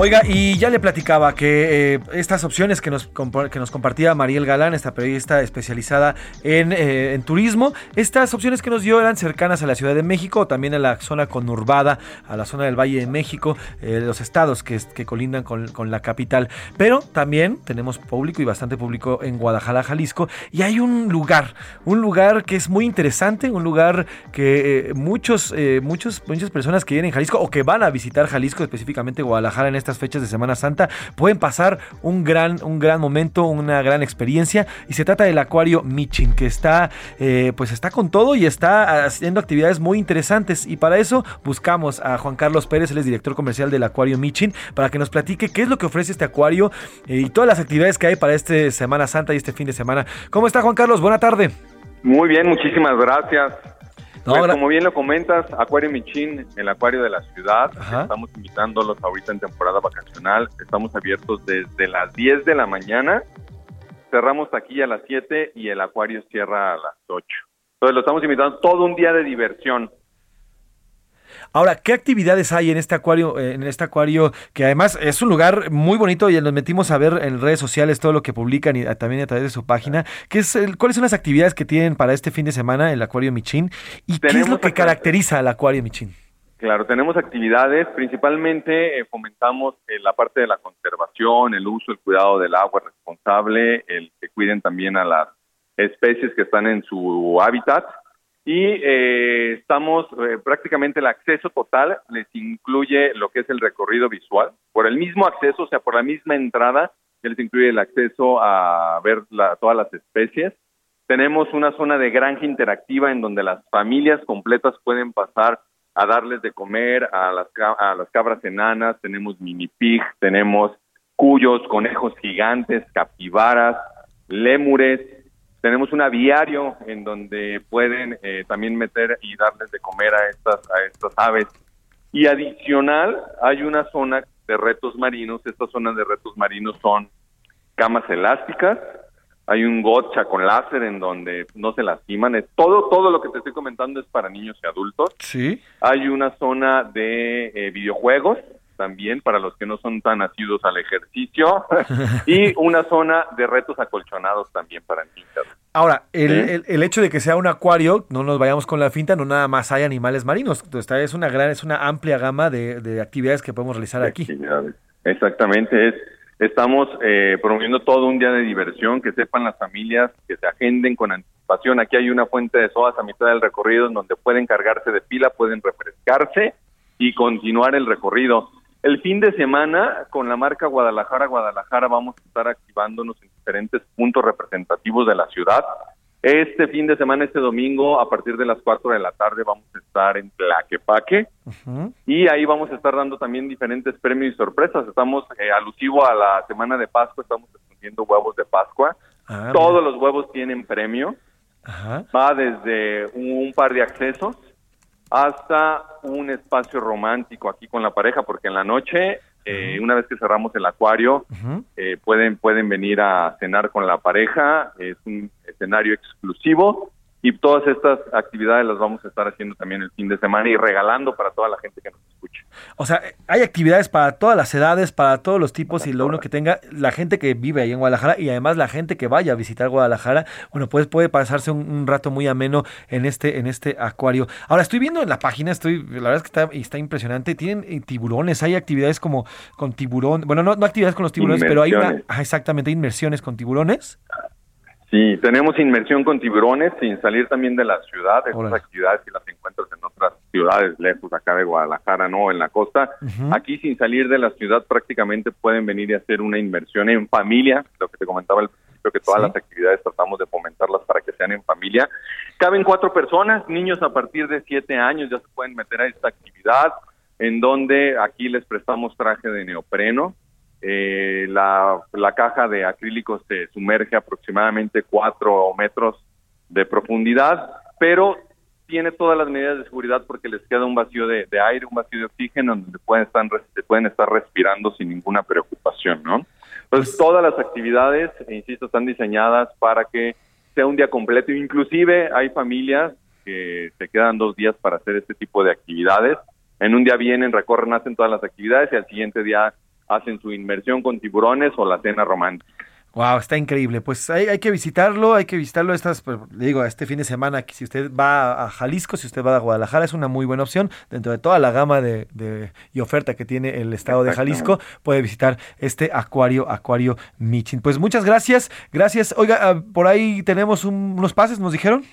Oiga, y ya le platicaba que eh, estas opciones que nos, que nos compartía Mariel Galán, esta periodista especializada en, eh, en, turismo, estas opciones que nos dio eran cercanas a la Ciudad de México, también a la zona conurbada, a la zona del Valle de México, eh, los estados que, que colindan con, con, la capital. Pero también tenemos público y bastante público en Guadalajara, Jalisco, y hay un lugar, un lugar que es muy interesante, un lugar que muchos, muchos, muchas personas que vienen a Jalisco o que van a visitar Jalisco, específicamente Guadalajara en este fechas de Semana Santa pueden pasar un gran, un gran momento, una gran experiencia. Y se trata del Acuario Michin, que está, eh, pues está con todo y está haciendo actividades muy interesantes. Y para eso buscamos a Juan Carlos Pérez, él es director comercial del Acuario Michin, para que nos platique qué es lo que ofrece este acuario eh, y todas las actividades que hay para este Semana Santa y este fin de semana. ¿Cómo está Juan Carlos? Buena tarde. Muy bien, muchísimas gracias. Pues, como bien lo comentas, Acuario Michin, el acuario de la ciudad, estamos invitándolos ahorita en temporada vacacional, estamos abiertos desde las 10 de la mañana, cerramos aquí a las 7 y el acuario cierra a las 8. Entonces lo estamos invitando todo un día de diversión. Ahora, ¿qué actividades hay en este acuario, en este acuario que además es un lugar muy bonito y nos metimos a ver en redes sociales todo lo que publican y también a través de su página? ¿Qué es ¿Cuáles son las actividades que tienen para este fin de semana el acuario Michin? ¿Y qué es lo que caracteriza al acuario Michin? Claro, tenemos actividades, principalmente eh, fomentamos eh, la parte de la conservación, el uso, el cuidado del agua responsable, el que cuiden también a las especies que están en su hábitat y eh, estamos eh, prácticamente el acceso total les incluye lo que es el recorrido visual por el mismo acceso, o sea, por la misma entrada que les incluye el acceso a ver todas las especies. Tenemos una zona de granja interactiva en donde las familias completas pueden pasar a darles de comer a las, a las cabras enanas, tenemos mini pig, tenemos cuyos, conejos gigantes, capibaras, lémures, tenemos un aviario en donde pueden eh, también meter y darles de comer a estas, a estas aves. Y adicional, hay una zona de retos marinos. Estas zonas de retos marinos son camas elásticas, hay un gotcha con láser en donde no se lastiman. Es todo, todo lo que te estoy comentando es para niños y adultos. Sí. Hay una zona de eh, videojuegos también para los que no son tan asiduos al ejercicio [LAUGHS] y una zona de retos acolchonados también para niños. Ahora, el, el, hecho de que sea un acuario, no nos vayamos con la finta, no nada más hay animales marinos. Esta es una gran, es una amplia gama de, de actividades que podemos realizar aquí. Exactamente, es, estamos eh, promoviendo todo un día de diversión, que sepan las familias, que se agenden con anticipación. Aquí hay una fuente de sodas a mitad del recorrido en donde pueden cargarse de pila, pueden refrescarse y continuar el recorrido. El fin de semana, con la marca Guadalajara, Guadalajara, vamos a estar activándonos en diferentes puntos representativos de la ciudad. Este fin de semana, este domingo, a partir de las 4 de la tarde, vamos a estar en Tlaquepaque. Y ahí vamos a estar dando también diferentes premios y sorpresas. Estamos eh, alusivo a la semana de Pascua, estamos escondiendo huevos de Pascua. Ah, Todos los huevos tienen premio. Va desde un par de accesos hasta un espacio romántico aquí con la pareja, porque en la noche, eh, una vez que cerramos el acuario, eh, pueden, pueden venir a cenar con la pareja, es un escenario exclusivo y todas estas actividades las vamos a estar haciendo también el fin de semana y regalando para toda la gente que nos escuche. O sea, hay actividades para todas las edades, para todos los tipos y lo uno que tenga la gente que vive ahí en Guadalajara y además la gente que vaya a visitar Guadalajara, bueno, pues puede pasarse un, rato muy ameno en este en este acuario. Ahora estoy viendo en la página, estoy la verdad es que está, está impresionante, tienen eh, tiburones, hay actividades como con tiburón, bueno, no, no actividades con los tiburones, pero hay una exactamente inmersiones con tiburones. Sí, tenemos inmersión con tiburones sin salir también de la ciudad. Estas actividades si las encuentras en otras ciudades lejos acá de Guadalajara, no en la costa. Aquí sin salir de la ciudad prácticamente pueden venir y hacer una inmersión en familia, lo que te comentaba al principio que todas las actividades tratamos de fomentarlas para que sean en familia. Caben cuatro personas, niños a partir de siete años ya se pueden meter a esta actividad, en donde aquí les prestamos traje de neopreno, eh, la, la, caja de acrílico se sumerge aproximadamente cuatro metros de profundidad, pero tiene todas las medidas de seguridad porque les queda un vacío de, aire, un vacío de oxígeno donde pueden estar, pueden estar respirando sin ninguna preocupación, ¿no? Entonces, todas las actividades, insisto, están diseñadas para que sea un día completo. Inclusive hay familias que se quedan dos días para hacer este tipo de actividades. En un día vienen, recorren, hacen todas las actividades y al siguiente día hacen su inmersión con tiburones o la cena romántica. Wow, está increíble. Pues hay, hay, que visitarlo, hay que visitarlo estas, pues, le digo, este fin de semana, que si usted va a Jalisco, si usted va a Guadalajara, es una muy buena opción. Dentro de toda la gama de, de y oferta que tiene el estado de Jalisco, puede visitar este acuario, Acuario Michin. Pues muchas gracias, gracias. Oiga, ah, por ahí tenemos unos pases, nos dijeron.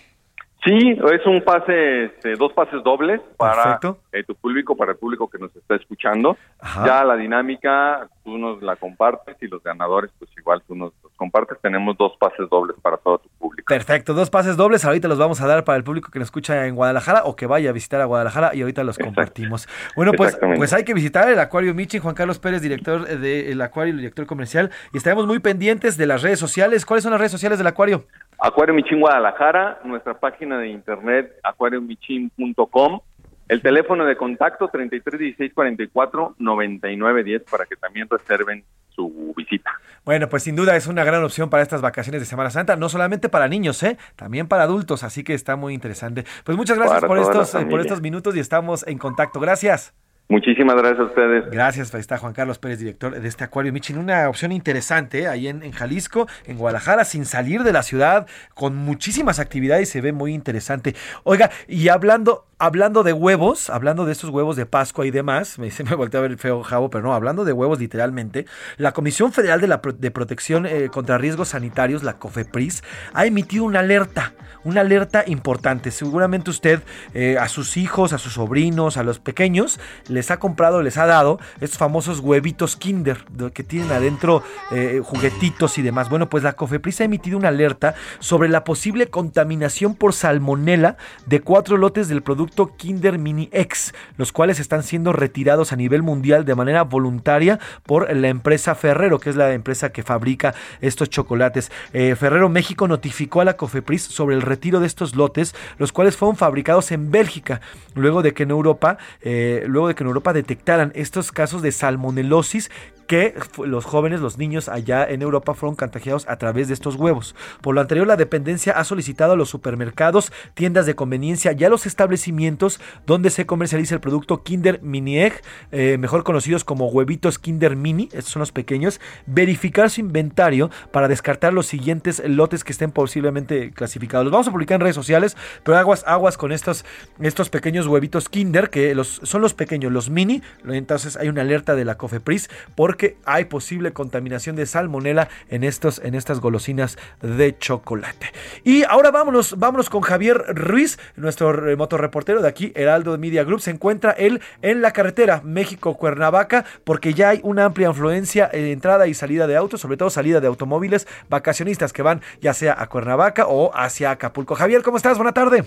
Sí, es un pase, este, dos pases dobles para eh, tu público, para el público que nos está escuchando. Ya la dinámica, tú nos la compartes y los ganadores, pues igual tú nos los compartes. Tenemos dos pases dobles para todo tu público. Perfecto, dos pases dobles. Ahorita los vamos a dar para el público que nos escucha en Guadalajara o que vaya a visitar a Guadalajara y ahorita los compartimos. Bueno, pues, pues hay que visitar el Acuario Michi, Juan Carlos Pérez, director del Acuario y director comercial. Y estaremos muy pendientes de las redes sociales. ¿Cuáles son las redes sociales del Acuario? Acuario Michin Guadalajara, nuestra página de internet acuariomichin.com, el teléfono de contacto 33 16 44 99 10 para que también reserven su visita. Bueno, pues sin duda es una gran opción para estas vacaciones de Semana Santa, no solamente para niños, ¿eh? también para adultos, así que está muy interesante. Pues muchas gracias por estos, eh, por estos minutos y estamos en contacto. Gracias. Muchísimas gracias a ustedes. Gracias, ahí está Juan Carlos Pérez, director de este Acuario Michin. Una opción interesante ¿eh? ahí en, Jalisco, en Guadalajara, sin salir de la ciudad, con muchísimas actividades, se ve muy interesante. Oiga, y hablando, hablando de huevos, hablando de estos huevos de Pascua y demás, me, [LAUGHS] se me volteó a ver el feo jabo, pero no, hablando de huevos literalmente, la Comisión Federal de, la, de Protección eh, contra Riesgos Sanitarios, la COFEPRIS, ha emitido una alerta, una alerta importante. Seguramente usted eh, a sus hijos, a sus sobrinos, a los pequeños, les ha comprado, les ha dado estos famosos huevitos Kinder que tienen adentro eh, juguetitos y demás. Bueno, pues la COFEPRIS ha emitido una alerta sobre la posible contaminación por salmonela de cuatro lotes del producto Kinder Mini X, los cuales están siendo retirados a nivel mundial de manera voluntaria por la empresa Ferrero, que es la empresa que fabrica estos chocolates. Eh, Ferrero México notificó a la COFEPRIS sobre el retiro de estos lotes, los cuales fueron fabricados en Bélgica, luego de que en Europa, eh, luego de que en Europa detectaran estos casos de salmonelosis que los jóvenes, los niños allá en Europa fueron contagiados a través de estos huevos. Por lo anterior, la dependencia ha solicitado a los supermercados, tiendas de conveniencia y a los establecimientos donde se comercializa el producto Kinder Mini Egg, eh, mejor conocidos como huevitos Kinder Mini, estos son los pequeños, verificar su inventario para descartar los siguientes lotes que estén posiblemente clasificados. Los vamos a publicar en redes sociales, pero aguas, aguas con estos, estos pequeños huevitos Kinder, que los, son los pequeños, los mini, entonces hay una alerta de la COFEPRIS por porque hay posible contaminación de salmonela en, estos, en estas golosinas de chocolate. Y ahora vámonos, vámonos con Javier Ruiz, nuestro motorreportero de aquí, Heraldo Media Group. Se encuentra él en la carretera México-Cuernavaca porque ya hay una amplia influencia en entrada y salida de autos, sobre todo salida de automóviles vacacionistas que van ya sea a Cuernavaca o hacia Acapulco. Javier, ¿cómo estás? Buena tarde.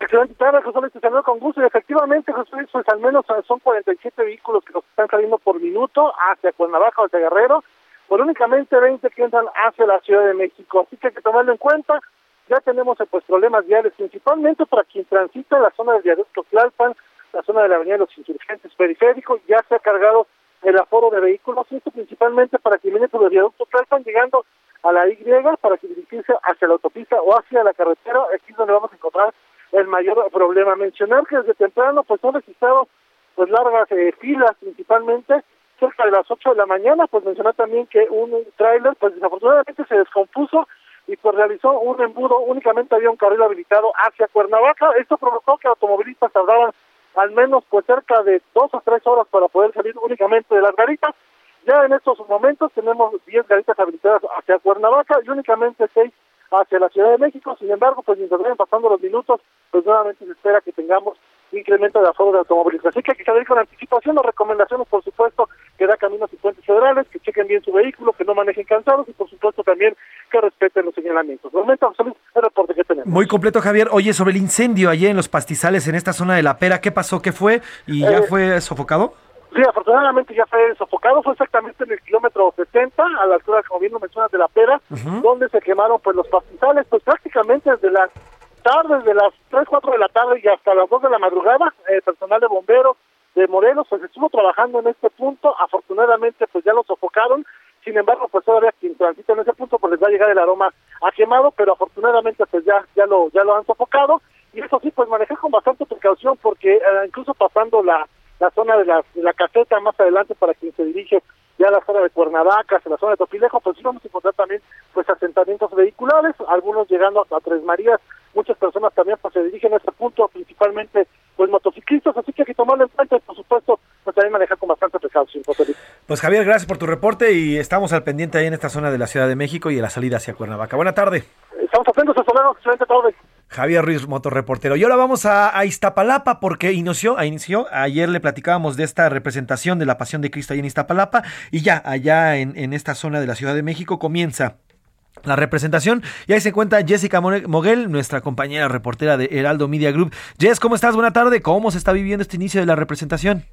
Excelente tarde, José Luis, te con gusto. Y efectivamente, José Luis, pues al menos son 47 vehículos que nos están saliendo por minuto hacia Cuernavaca o hacia Guerrero, por únicamente 20 que entran hacia la Ciudad de México. Así que hay que tomarlo en cuenta. Ya tenemos eh, pues problemas viales, principalmente para quien transita la zona del viaducto Tlalpan, la zona de la Avenida de los Insurgentes Periférico, ya se ha cargado el aforo de vehículos, esto principalmente para quien viene por el viaducto Tlalpan, llegando a la Y, para que dirigirse hacia la autopista o hacia la carretera, aquí es donde vamos a encontrar el mayor problema. Mencionar que desde temprano pues han registrado pues largas eh, filas principalmente cerca de las 8 de la mañana, pues mencionar también que un tráiler pues desafortunadamente se descompuso y pues realizó un embudo, únicamente había un carril habilitado hacia Cuernavaca, esto provocó que automovilistas tardaban al menos pues cerca de dos o tres horas para poder salir únicamente de las garitas. Ya en estos momentos tenemos 10 garitas habilitadas hacia Cuernavaca y únicamente seis hacia la Ciudad de México. Sin embargo, pues mientras vayan pasando los minutos, pues nuevamente se espera que tengamos incremento de aforo de automóviles. Así que hay que salir con anticipación. Las recomendaciones, por supuesto, que da caminos y puentes federales, que chequen bien su vehículo, que no manejen cansados y, por supuesto, también que respeten los señalamientos. momento, el reporte que tenemos. Muy completo, Javier. Oye, sobre el incendio allí en los pastizales, en esta zona de La Pera, ¿qué pasó? ¿Qué fue? ¿Y ya Eh, fue sofocado? Sí, afortunadamente ya fue sofocado, fue exactamente en el kilómetro 70, a la altura, como bien lo mencionas, de la pera, donde se quemaron pues los pastizales, pues prácticamente desde las tardes, de las 3, 4 de la tarde y hasta las 2 de la madrugada, eh, personal de bomberos de Morelos pues estuvo trabajando en este punto, afortunadamente pues ya lo sofocaron, sin embargo pues todavía quien transita en ese punto pues les va a llegar el aroma a quemado, pero afortunadamente pues ya, ya lo, ya lo han sofocado, y eso sí pues manejé con bastante precaución porque eh, incluso pasando la la zona de la, de la caseta más adelante para quien se dirige ya la zona de Cuernavaca, en la zona de Topilejo, pues sí vamos a encontrar también pues asentamientos vehiculares, algunos llegando a, Tres Marías, muchas personas también pues se dirigen a ese punto, principalmente pues motociclistas, así que hay que tomarlo en cuenta y por supuesto pues también manejar con bastante precaución. Pues Javier, gracias por tu reporte y estamos al pendiente ahí en esta zona de la Ciudad de México y en la salida hacia Cuernavaca. Buena tarde. Estamos atentos, hasta luego, excelente tarde. Javier Ruiz, motorreportero. Y ahora vamos a, Iztapalapa porque inició, ayer le platicábamos de esta representación de la Pasión de Cristo ahí en Iztapalapa y ya allá en, en esta zona de la Ciudad de México comienza la representación. Y ahí se encuentra Jessica Moguel, nuestra compañera reportera de Heraldo Media Group. Jess, ¿cómo estás? Buena tarde. ¿Cómo se está viviendo este inicio de la representación?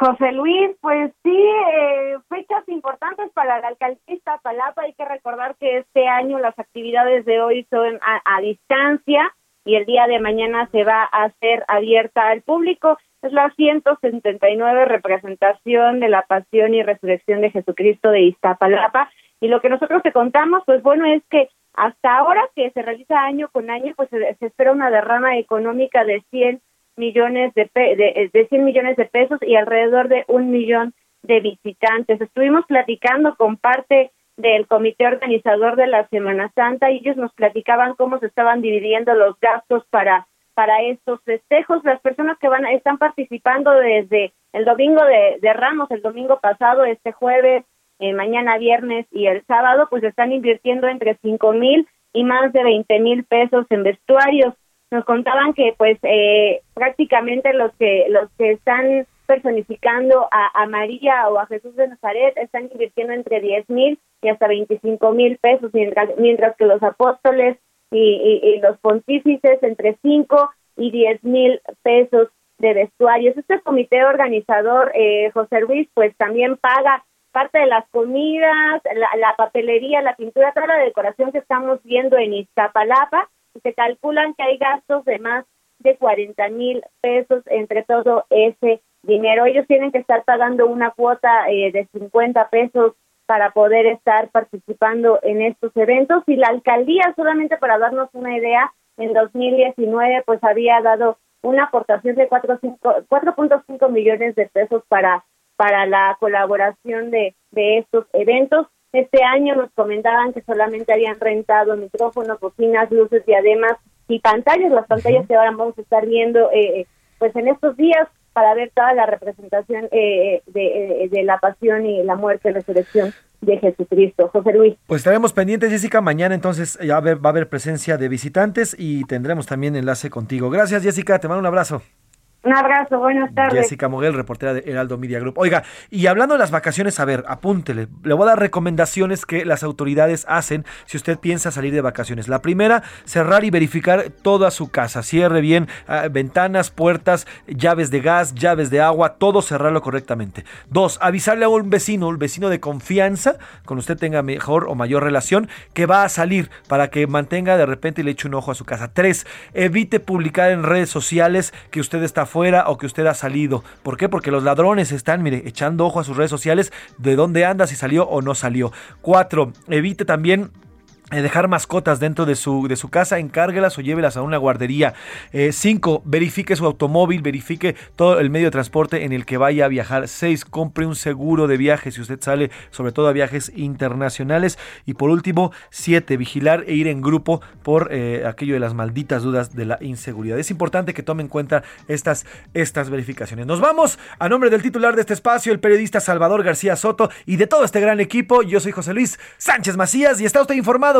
José Luis, pues sí, eh, fechas importantes para la alcaldía Palapa. Hay que recordar que este año las actividades de hoy son a, distancia y el día de mañana se va a hacer abierta al público. Es la 179 representación de la pasión y resurrección de Jesucristo de Iztapalapa. Y lo que nosotros te contamos, pues bueno, es que hasta ahora que se realiza año con año, pues se espera una derrama económica de 100 millones de, de, de 100 millones de pesos y alrededor de un millón de visitantes. Estuvimos platicando con parte del comité organizador de la Semana Santa y ellos nos platicaban cómo se estaban dividiendo los gastos para para estos festejos. Las personas que van están participando desde el domingo de, de Ramos, el domingo pasado, este jueves, eh, mañana viernes y el sábado, pues están invirtiendo entre cinco mil y más de veinte mil pesos en vestuarios nos contaban que pues eh, prácticamente los que los que están personificando a, María o a Jesús de Nazaret están invirtiendo entre 10 mil y hasta 25 mil pesos, mientras, mientras que los apóstoles y, los pontífices entre 5 y 10 mil pesos de vestuarios. Este comité organizador, eh, José Luis, pues también paga parte de las comidas, la, la papelería, la pintura, toda la decoración que estamos viendo en Iztapalapa se calculan que hay gastos de más de 40 mil pesos entre todo ese dinero. Ellos tienen que estar pagando una cuota eh, de 50 pesos para poder estar participando en estos eventos y la alcaldía, solamente para darnos una idea, en 2019 pues había dado una aportación de 4.5 millones de pesos para para la colaboración de, de estos eventos. Este año nos comentaban que solamente habían rentado micrófonos, bocinas, luces, diademas y pantallas, las pantallas que ahora vamos a estar viendo eh, pues en estos días para ver toda la representación eh, de, de, la pasión y la muerte y resurrección de Jesucristo. José Luis. Pues estaremos pendientes, Jessica. Mañana entonces ya va a haber presencia de visitantes y tendremos también enlace contigo. Gracias, Jessica. Te mando un abrazo. Un abrazo, buenas tardes. Jessica Moguel, reportera de Heraldo Media Group. Oiga, y hablando de las vacaciones, a ver, apúntele. Le voy a dar recomendaciones que las autoridades hacen si usted piensa salir de vacaciones. La primera, cerrar y verificar toda su casa. Cierre bien ah, ventanas, puertas, llaves de gas, llaves de agua, todo cerrarlo correctamente. Dos, avisarle a un vecino, un vecino de confianza, con usted tenga mejor o mayor relación, que va a salir para que mantenga de repente y le eche un ojo a su casa. Tres, evite publicar en redes sociales que usted está fuera o que usted ha salido. ¿Por qué? Porque los ladrones están, mire, echando ojo a sus redes sociales de dónde anda, si salió o no salió. Cuatro, evite también dejar mascotas dentro de su, de su casa, encárguelas o llévelas a una guardería. 5. Eh, verifique su automóvil, verifique todo el medio de transporte en el que vaya a viajar. 6. Compre un seguro de viaje si usted sale, sobre todo a viajes internacionales. Y por último, 7. Vigilar e ir en grupo por eh, aquello de las malditas dudas de la inseguridad. Es importante que tome en cuenta estas, estas verificaciones. Nos vamos a nombre del titular de este espacio, el periodista Salvador García Soto y de todo este gran equipo. Yo soy José Luis Sánchez Macías y está usted informado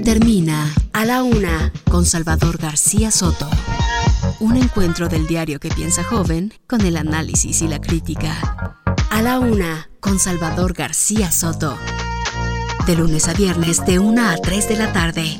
termina A la Una con Salvador García Soto. Un encuentro del diario que piensa joven con el análisis y la crítica. A la Una con Salvador García Soto. De lunes a viernes de 1 a 3 de la tarde.